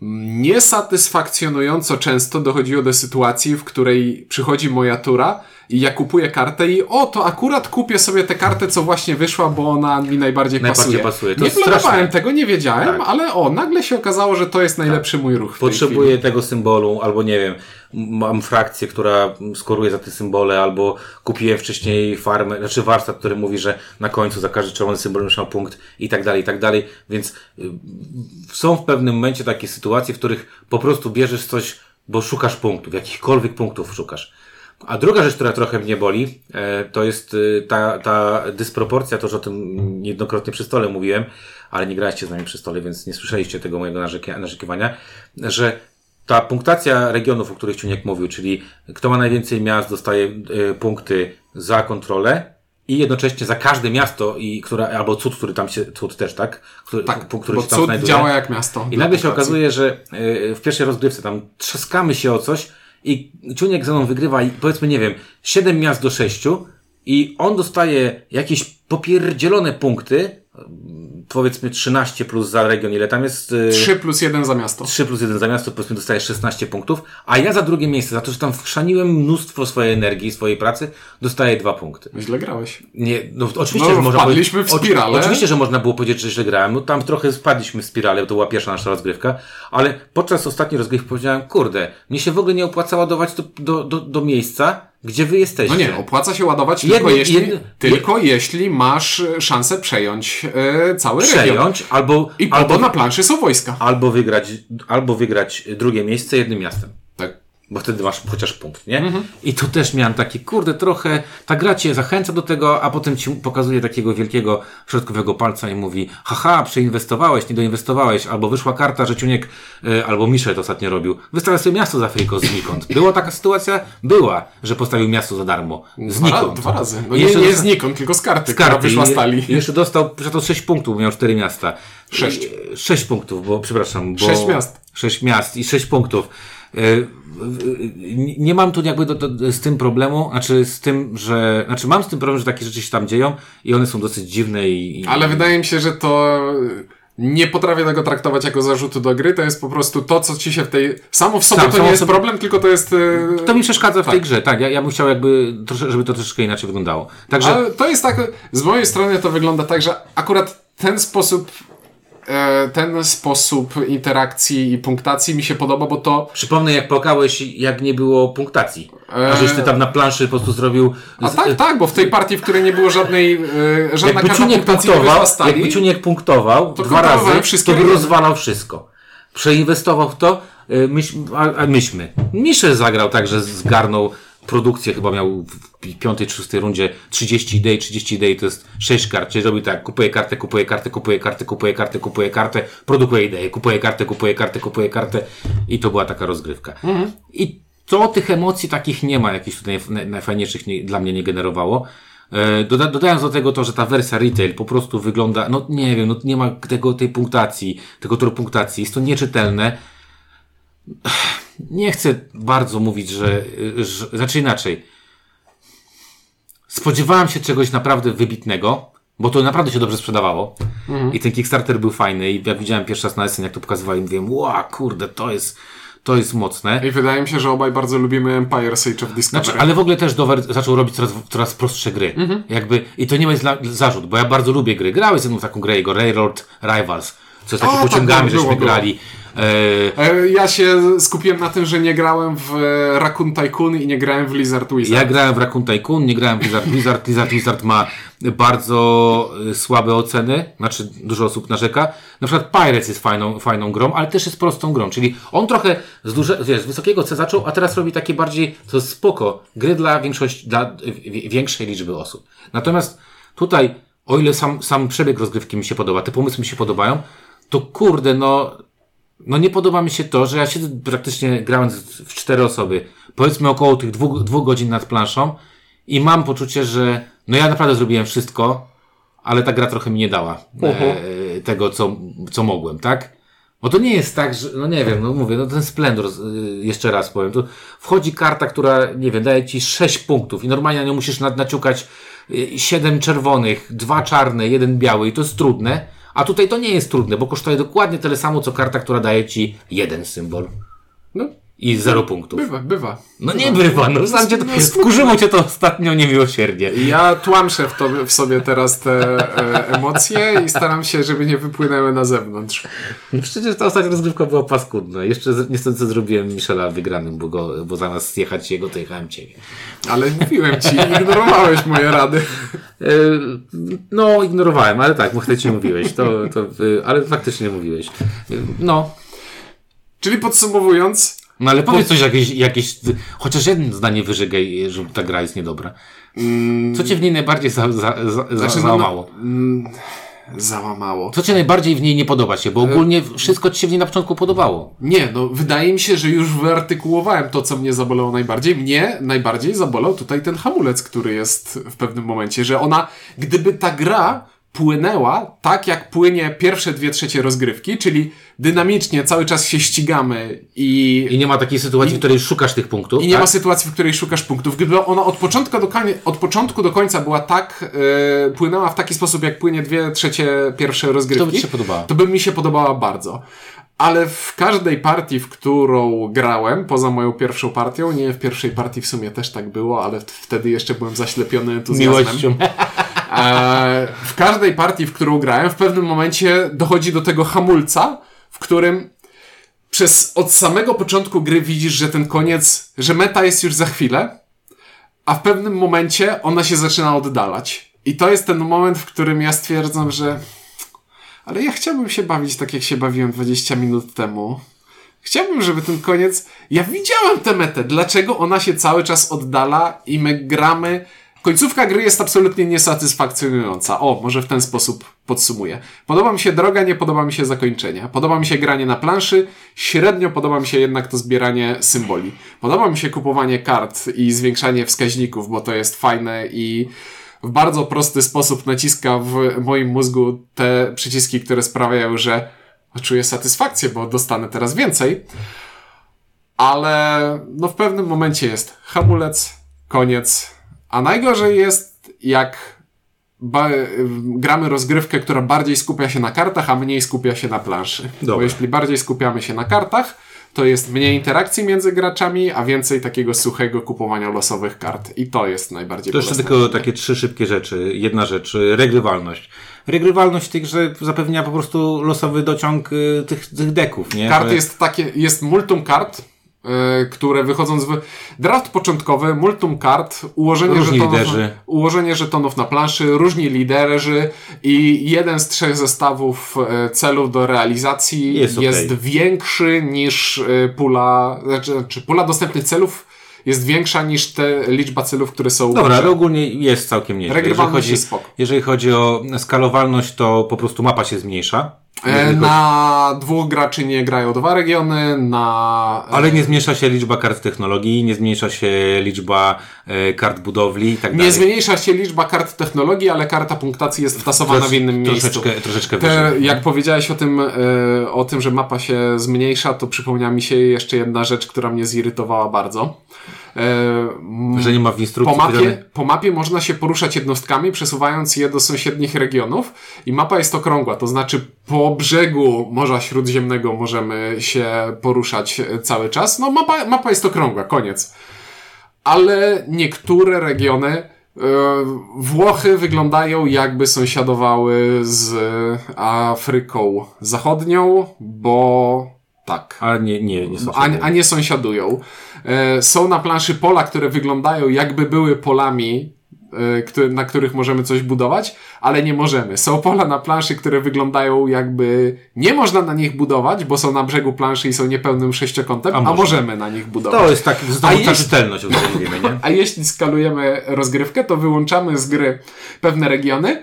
niesatysfakcjonująco często dochodziło do sytuacji, w której przychodzi moja tura i ja kupuję kartę i o, to akurat kupię sobie tę kartę, co właśnie wyszła, bo ona mi najbardziej, Najbardziej pasuje. pasuje. Nie planowałem tego, nie wiedziałem, Tak. ale o, nagle się okazało, że to jest najlepszy mój ruch Potrzebuję tego symbolu, albo nie wiem, mam frakcję, która skoruje za te symbole, albo kupiłem wcześniej farmę, znaczy warsztat, który mówi, że na końcu za każdy czerwony symbol ma punkt i tak dalej, i tak dalej. Więc y, są w pewnym momencie takie sytuacje, w których po prostu bierzesz coś, bo szukasz punktów, jakichkolwiek punktów szukasz. A druga rzecz, która trochę mnie boli, e, to jest y, ta, ta dysproporcja, to, że o tym niejednokrotnie przy stole mówiłem, ale nie graliście z nami przy stole, więc nie słyszeliście tego mojego narzeki- narzekiwania, że ta punktacja regionów, o których Ciuniek mówił, czyli kto ma najwięcej miast, dostaje y, punkty za kontrolę i jednocześnie za każde miasto, i która, albo cud, który tam się, cud też, tak? Który, Tak, punkt, który bo się tam cud znajduje. działa jak miasto. I nagle się okazuje, że w pierwszej rozgrywce tam trzaskamy się o coś i Ciuniek ze mną wygrywa powiedzmy, nie wiem, 7 miast do 6 i on dostaje jakieś popierdzielone punkty, powiedzmy 13 plus za region, ile tam jest? y, 3 plus 1 za miasto. 3 plus 1 za miasto, powiedzmy dostajesz 16 punktów, a ja za drugie miejsce, za to, że tam wchrzaniłem mnóstwo swojej energii, swojej pracy, dostaję 2 punkty. Źle grałeś. Nie, no oczywiście, No, że można wpadliśmy w spiralę. Oczywiście, że można było powiedzieć, że źle grałem. No, tam trochę spadliśmy w spiralę, bo to była pierwsza nasza rozgrywka, ale podczas ostatniej rozgrywki powiedziałem, kurde, mnie się w ogóle nie opłaca ładować do, do, do, do miejsca, gdzie wy jesteście. No nie, opłaca się ładować Jedno- tylko, jeśli, jedno- tylko jeśli masz e, szansę przejąć e, cały region. Przejąć, albo, I albo, na planszy są wojska. albo, wygrać, albo wygrać drugie miejsce jednym miastem. Bo wtedy masz chociaż punkt, nie? Mhm. I tu też miałem taki, kurde, trochę, ta gra cię zachęca do tego, a potem ci pokazuje takiego wielkiego środkowego palca i mówi, haha, przeinwestowałeś, nie doinwestowałeś, albo wyszła karta, że Ciuniek, y, albo Michel to ostatnio robił, wystawiał sobie miasto za friko znikąd. Była taka sytuacja? Była, że postawił miasto za darmo. Dwa, Znikąd. dwa razy. No I nie, jeszcze nie znikąd, tylko z karty, z która karty. wyszła z I- jeszcze dostał za to 6 punktów, bo miał 4 miasta. Sześć. I- Sześć punktów, bo przepraszam. Bo, Sześć miast. Sześć miast i sześć punktów. E, Nie nie mam tu jakby do, do, z tym problemu, znaczy z tym, że, znaczy mam z tym problem, że takie rzeczy się tam dzieją i one są dosyć dziwne i... i Ale wydaje mi się, że to nie potrafię tego traktować jako zarzutu do gry, to jest po prostu to, co ci się w tej... Samo w sobie Sam- to nie jest sobie- problem, tylko to jest... To mi przeszkadza w tej grze, tak. Ja, ja bym chciał jakby, żeby to troszeczkę inaczej wyglądało. Także, Ale to jest tak, z mojej strony to wygląda tak, że akurat ten sposób ten sposób interakcji i punktacji mi się podoba, bo to przypomnę jak płakałeś, jak nie było punktacji. A Eee. żeś ty tam na planszy po prostu zrobił... A tak, tak, bo w tej partii, w której nie było żadnej, e, żadna Jakby karta punktacji nie punktował, talii, jakby Ciuniek punktował To dwa razy, wszystkie to by rozwalał wszystko. Przeinwestował w to, myś, a, a myśmy. Michel zagrał tak, że zgarnął produkcję, chyba miał w piątej czy szóstej rundzie 30 idei, 30 idei to jest 6 kart, czyli robi tak, kupuje kartę, kupuje kartę, kupuje kartę, kupuje kartę, kupuje kartę, produkuje ideę, kupuje kartę, kupuje kartę, kupuje kartę i to była taka rozgrywka. I to tych emocji takich nie ma, jakichś tutaj naj- najfajniejszych nie, dla mnie nie generowało. E, Doda, dodając do tego to, że ta wersja retail po prostu wygląda, no nie wiem, no nie ma tego, tej punktacji, tego toru punktacji, jest to nieczytelne. Nie chcę bardzo mówić, że, że znaczy inaczej. Spodziewałem się czegoś naprawdę wybitnego, bo to naprawdę się dobrze sprzedawało. I ten Kickstarter był fajny i jak widziałem pierwszy raz na SN, jak to pokazywali, mówiłem, ła, kurde, to jest, to jest mocne. I wydaje mi się, że obaj bardzo lubimy Empire Age of Discovery. Znaczy, ale w ogóle też Dover zaczął robić coraz, coraz prostsze gry. Jakby, I to nie jest dla, zarzut, bo ja bardzo lubię gry. Grałeś ze mną taką grę, jego Railroad Rivals, co takie A, tak, pociągami, było, żeśmy było. grali. E, Ja się skupiłem na tym, że nie grałem w e, Raccoon Tycoon i nie grałem w Lizard Wizard. ja grałem w Raccoon Tycoon, nie grałem w Lizard Wizard. Lizard Wizard ma bardzo słabe oceny, znaczy dużo osób narzeka. Na przykład Pirates jest fajną, fajną grą, ale też jest prostą grą, czyli on trochę z, duże, z wysokiego C zaczął, a teraz robi takie bardziej, to jest spoko, gry dla większości, dla większej liczby osób. Natomiast tutaj, o ile sam, sam przebieg rozgrywki mi się podoba, te pomysły mi się podobają, to kurde, no, no nie podoba mi się to, że ja siedzę praktycznie grając w cztery osoby, powiedzmy około tych dwóch, dwóch godzin nad planszą i mam poczucie, że no ja naprawdę zrobiłem wszystko, ale ta gra trochę mi nie dała e, tego, co, co mogłem, tak? Bo to nie jest tak, że, no nie wiem, no mówię, no ten splendor, y, jeszcze raz powiem, tu wchodzi karta, która, nie wiem, daje ci 6 punktów i normalnie na nią musisz na- naciukać 7 czerwonych, dwa czarne, jeden biały i to jest trudne, a tutaj to nie jest trudne, bo kosztuje dokładnie tyle samo, co karta, która daje ci jeden symbol. No, i 0 punktów. bywa, bywa. No nie bywa, no sam cię to, wkurzyło cię to ostatnio niemiłosiernie. Ja tłamszę w, tobie, w sobie teraz te e, emocje i staram się, żeby nie wypłynęły na zewnątrz. No przecież ta ostatnia rozgrywka była paskudna. Jeszcze niestety zrobiłem Michela wygranym, bo, go, bo zamiast jechać jego, to jechałem ciebie. Ale mówiłem ci, ignorowałeś moje rady. E, no, ignorowałem, ale tak, bo wtedy ci mówiłeś. To, to, e, ale faktycznie mówiłeś. E, No, Czyli podsumowując, no ale powiedz coś jakieś, jakieś, chociaż jedno zdanie wyżegaj, że ta gra jest niedobra. Co cię w niej najbardziej za, za, za, Znaczy, no, załamało? załamało. Co cię najbardziej w niej nie podoba się? Bo ogólnie wszystko ci się w niej na początku podobało. Nie, no wydaje mi się, że już wyartykułowałem to, co mnie zabolało najbardziej. Mnie najbardziej zabolał tutaj ten hamulec, który jest w pewnym momencie, że ona, gdyby ta gra płynęła tak, jak płynie pierwsze dwie trzecie rozgrywki, czyli dynamicznie cały czas się ścigamy i, I nie ma takiej sytuacji, w której szukasz tych punktów. i nie tak? ma sytuacji, w której szukasz punktów. Gdyby ona od początku do, od początku do końca była tak, e, płynęła w taki sposób, jak płynie dwie trzecie pierwsze rozgrywki, To by się podobało. to by mi się podobała bardzo. Ale w każdej partii, w którą grałem, poza moją pierwszą partią, nie w pierwszej partii w sumie też tak było, ale wtedy jeszcze byłem zaślepiony entuzjazmem. Miłością. E, w każdej partii, w którą grałem, w pewnym momencie dochodzi do tego hamulca, w którym przez od samego początku gry widzisz, że ten koniec, że meta jest już za chwilę, a w pewnym momencie ona się zaczyna oddalać. I to jest ten moment, w którym ja stwierdzam, że ale ja chciałbym się bawić tak, jak się bawiłem 20 minut temu. Chciałbym, żeby ten koniec. Ja widziałem tę metę. Dlaczego ona się cały czas oddala i my gramy. Końcówka gry jest absolutnie niesatysfakcjonująca. O, może w ten sposób podsumuję. Podoba mi się droga, nie podoba mi się zakończenie. Podoba mi się granie na planszy, średnio podoba mi się jednak to zbieranie symboli. Podoba mi się kupowanie kart i zwiększanie wskaźników, bo to jest fajne i w bardzo prosty sposób naciska w moim mózgu te przyciski, które sprawiają, że czuję satysfakcję, bo dostanę teraz więcej. Ale no w pewnym momencie jest hamulec, koniec. A najgorzej jest, jak gramy rozgrywkę, która bardziej skupia się na kartach, a mniej skupia się na planszy. Bo Dobra. jeśli bardziej skupiamy się na kartach, to jest mniej interakcji między graczami, a więcej takiego suchego kupowania losowych kart. I to jest najbardziej To jeszcze tylko takie trzy szybkie rzeczy. Jedna rzecz, regrywalność. Regrywalność tych, że zapewnia po prostu losowy dociąg y, tych, tych deków, nie? Kart jest takie, jest multum kart, które wychodzą z... Draft początkowy, multum kart, ułożenie Różni żetonów, liderzy. ułożenie żetonów na planszy, różni liderzy i jeden z trzech zestawów e, celów do realizacji Jest jest, okej. większy niż e, pula, znaczy, znaczy pula dostępnych celów jest większa niż te liczba celów, które są Dobra, ale ogólnie jest całkiem nieźle. Jeżeli chodzi, jest spoko. jeżeli chodzi o skalowalność, to po prostu mapa się zmniejsza. E, na dwóch graczy nie grają dwa regiony, na... Ale nie zmniejsza się liczba kart technologii, nie zmniejsza się liczba e, kart budowli i tak dalej. Nie zmniejsza się liczba kart technologii, ale karta punktacji jest wtasowana w innym miejscu. Troszeczkę, troszeczkę Te, wyżej. jak powiedziałeś o tym, e, o tym, że mapa się zmniejsza, to przypomniała mi się jeszcze jedna rzecz, która mnie zirytowała bardzo. E, Że nie ma w po instrukcji mapie, powiedziane- po mapie można się poruszać jednostkami, przesuwając je do sąsiednich regionów i mapa jest okrągła, to znaczy po brzegu Morza Śródziemnego możemy się poruszać e, cały czas. No mapa, mapa jest okrągła, koniec. Ale niektóre regiony e, Włochy wyglądają jakby sąsiadowały z Afryką Zachodnią, bo tak. Ale nie, nie, nie są A, a nie sąsiadują. E, są na planszy pola, które wyglądają jakby były polami, e, na których możemy coś budować, ale nie możemy. Są pola na planszy, które wyglądają jakby nie można na nich budować, bo są na brzegu planszy i są niepełnym sześciokątem, A a, możemy na nich budować. To jest tak, znowu ta czytelność, o której mówimy, nie? [laughs] A jeśli skalujemy rozgrywkę, to wyłączamy z gry pewne regiony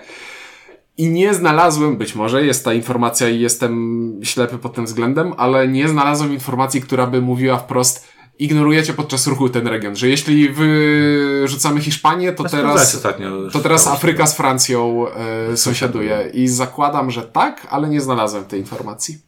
i nie znalazłem, być może jest ta informacja i jestem ślepy pod tym względem, ale nie znalazłem informacji, która by mówiła wprost ignorujecie podczas ruchu ten region, że jeśli wyrzucamy Hiszpanię, to Sprawdzałeś teraz, to teraz Afryka z Francją e, sąsiaduje i zakładam, że tak, ale nie znalazłem tej informacji.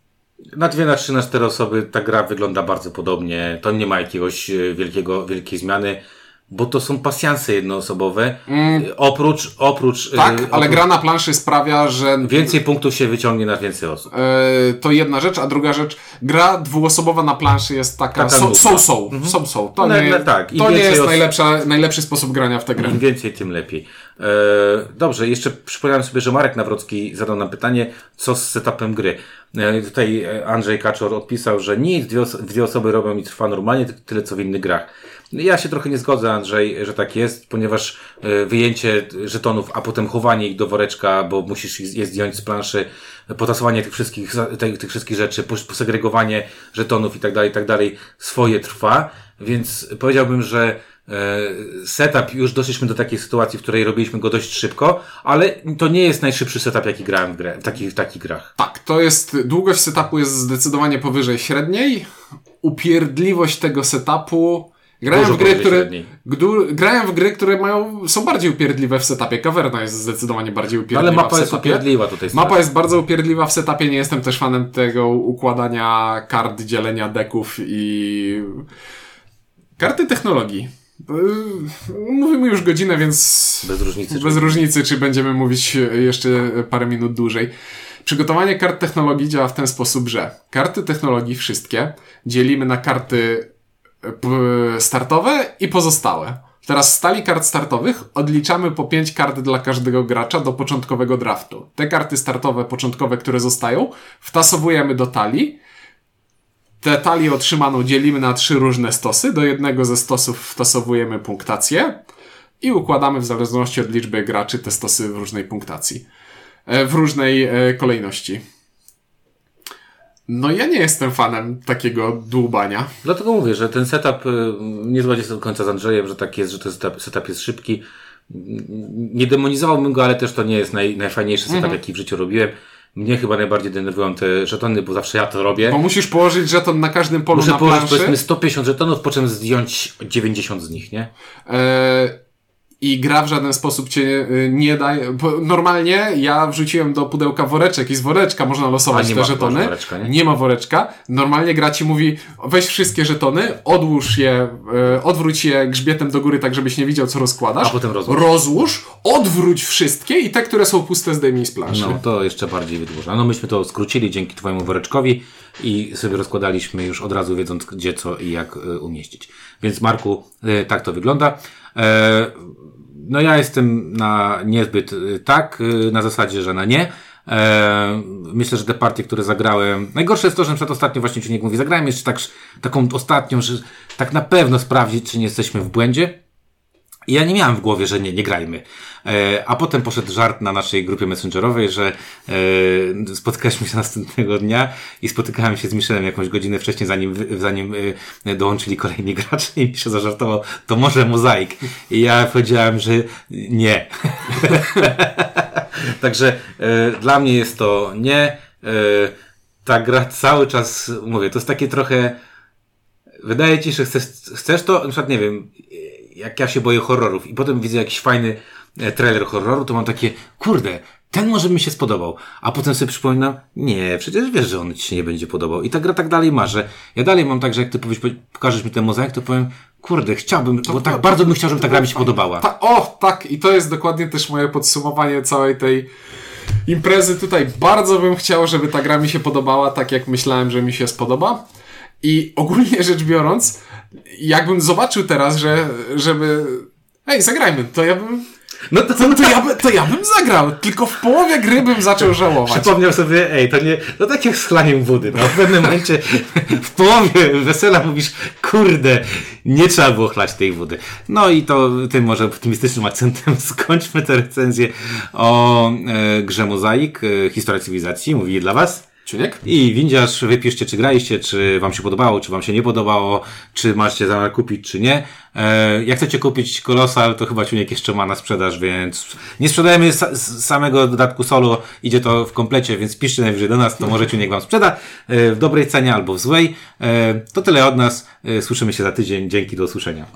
Na dwie, na trzy, na cztery osoby ta gra wygląda bardzo podobnie. To nie ma jakiegoś e, wielkiego, wielkiej zmiany, bo to są pasjanse jednoosobowe. E, Oprócz, oprócz... e, Mm. Tak, ale oprócz gra na planszy sprawia, że Więcej punktów się wyciągnie na więcej osób. E, to jedna rzecz, a druga rzecz, gra dwuosobowa na planszy jest taka, Taka so, so, so, so, so. To No, nie, no, tak, im to nie jest najlepsza, najlepszy sposób grania w tę grę. Im więcej, tym lepiej. E, dobrze, jeszcze przypomniałem sobie, że Marek Nawrocki zadał nam pytanie, co z setupem gry. E, tutaj Andrzej Kaczor odpisał, że nic, dwie, os- dwie osoby robią i trwa normalnie, ty- tyle co w innych grach. Ja się trochę nie zgodzę, Andrzej, że tak jest, ponieważ e, wyjęcie żetonów, a potem chowanie ich do woreczka, bo musisz je zdjąć z planszy, potasowanie tych wszystkich, tych, tych wszystkich rzeczy, pos- posegregowanie żetonów i tak dalej, i tak dalej, swoje trwa, więc powiedziałbym, że e, setup, już doszliśmy do takiej sytuacji, w której robiliśmy go dość szybko, ale to nie jest najszybszy setup, jaki grałem w, grę, w, takich, w takich grach. Tak, to jest, długość setupu jest zdecydowanie powyżej średniej. Upierdliwość tego setupu. Dużo w gry, które, gdu, grałem w gry, które mają, są bardziej upierdliwe w setupie. Kawerna jest zdecydowanie bardziej No, upierdliwa ale mapa jest upierdliwa tutaj. Mapa jest bardzo upierdliwa w setupie, nie jestem też fanem tego układania kart, dzielenia deków i karty technologii. Yy, Mówimy już godzinę, więc Bez różnicy. bez różnicy, czy będziemy mówić jeszcze parę minut dłużej. Przygotowanie kart technologii działa w ten sposób, że karty technologii wszystkie dzielimy na karty startowe i pozostałe. Teraz z stali kart startowych odliczamy po 5 kart dla każdego gracza do początkowego draftu. Te karty startowe, początkowe, które zostają, wtasowujemy do talii. Tę talię otrzymaną dzielimy na trzy różne stosy. Do jednego ze stosów wtasowujemy punktację i układamy w zależności od liczby graczy te stosy w różnej punktacji. E, W różnej e, kolejności. No ja nie jestem fanem takiego dłubania. Dlatego mówię, że ten setup, y, nie zgodzę się do końca z Andrzejem, że tak jest, że ten setup, setup jest szybki. Nie demonizowałbym go, ale też to nie jest naj, najfajniejszy setup, Mhm. jaki w życiu robiłem. Mnie chyba najbardziej denerwują te żetony, bo zawsze ja to robię. Bo musisz położyć żeton na każdym polu Muszę na położyć planszy. powiedzmy 150 żetonów, po czym zdjąć 90 z nich, nie? E, I gra w żaden sposób cię y, nie daje. Normalnie ja wrzuciłem do pudełka woreczek i z woreczka można losować nie te ma żetony. woreczka, nie? ma woreczka. Normalnie gra ci mówi, weź wszystkie żetony, odłóż je, e, odwróć je grzbietem do góry, tak żebyś nie widział, co rozkładasz. A potem rozłóż. Rozłóż, odwróć wszystkie i te, które są puste, zdejmij z planszy. No, to jeszcze bardziej wydłuża. No, myśmy to skrócili dzięki Twojemu woreczkowi i sobie rozkładaliśmy już od razu, wiedząc gdzie, co i jak y, umieścić. Więc Marku, y, tak to wygląda. E, no ja jestem na niezbyt tak, na zasadzie, że na nie. E, myślę, że te partie, które zagrałem. Najgorsze jest to, że przykład ostatnio właśnie Czuniek mówi, zagrałem jeszcze tak, taką ostatnią, że tak na pewno sprawdzić, czy nie jesteśmy w błędzie. I ja nie miałem w głowie, że nie, nie grajmy. E, a potem poszedł żart na naszej grupie messengerowej, że e, spotkaliśmy się [laughs] następnego dnia i spotykałem się z Michelem jakąś godzinę wcześniej, zanim, zanim e, dołączyli kolejni gracze i mi się zażartował, to może mozaik. I ja powiedziałem, że nie. [laughs] Także e, dla mnie jest to nie. E, ta gra cały czas, mówię, to jest takie trochę wydaje ci że chcesz, chcesz to, na przykład nie wiem, jak ja się boję horrorów i potem widzę jakiś fajny e, trailer horroru, to mam takie, kurde, ten może mi się spodobał. A potem sobie przypominam, nie, przecież wiesz, że on ci się nie będzie podobał. I ta gra tak dalej ma, że ja dalej mam tak, że jak ty powiesz, pokażesz mi ten mozaik, to powiem, kurde, chciałbym, bo tak bardzo bym chciał, żeby ta gra mi się podobała. Ta, o, tak, i to jest dokładnie też moje podsumowanie całej tej imprezy tutaj. Bardzo bym chciał, żeby ta gra mi się podobała, tak jak myślałem, że mi się spodoba. I ogólnie rzecz biorąc, jakbym zobaczył teraz, że żeby. Ej, zagrajmy, to ja bym. No to, To, to, ja, by, to ja bym zagrał, tylko w połowie gry bym zaczął [laughs] żałować. Przypomniał sobie, ej, to nie, to tak jak z chlaniem wody, no w pewnym momencie w połowie wesela mówisz, kurde, nie trzeba było chlać tej wody. No i to tym może optymistycznym akcentem [laughs] skończmy tę recenzję o e, grze Mozaik, e, Historia Cywilizacji, mówi dla was. I windziarz, wypiszcie, czy graliście, czy wam się podobało, czy wam się nie podobało, czy macie zamiar kupić, czy nie. E, jak chcecie kupić Kolosal, to chyba Ciuniek jeszcze ma na sprzedaż, więc nie sprzedajemy sa samego dodatku solo, idzie to w komplecie, więc piszcie najwyżej do nas, to może Ciuniek wam sprzeda e, w dobrej cenie albo w złej. E, to tyle od nas, e, słyszymy się za tydzień, dzięki, do usłyszenia.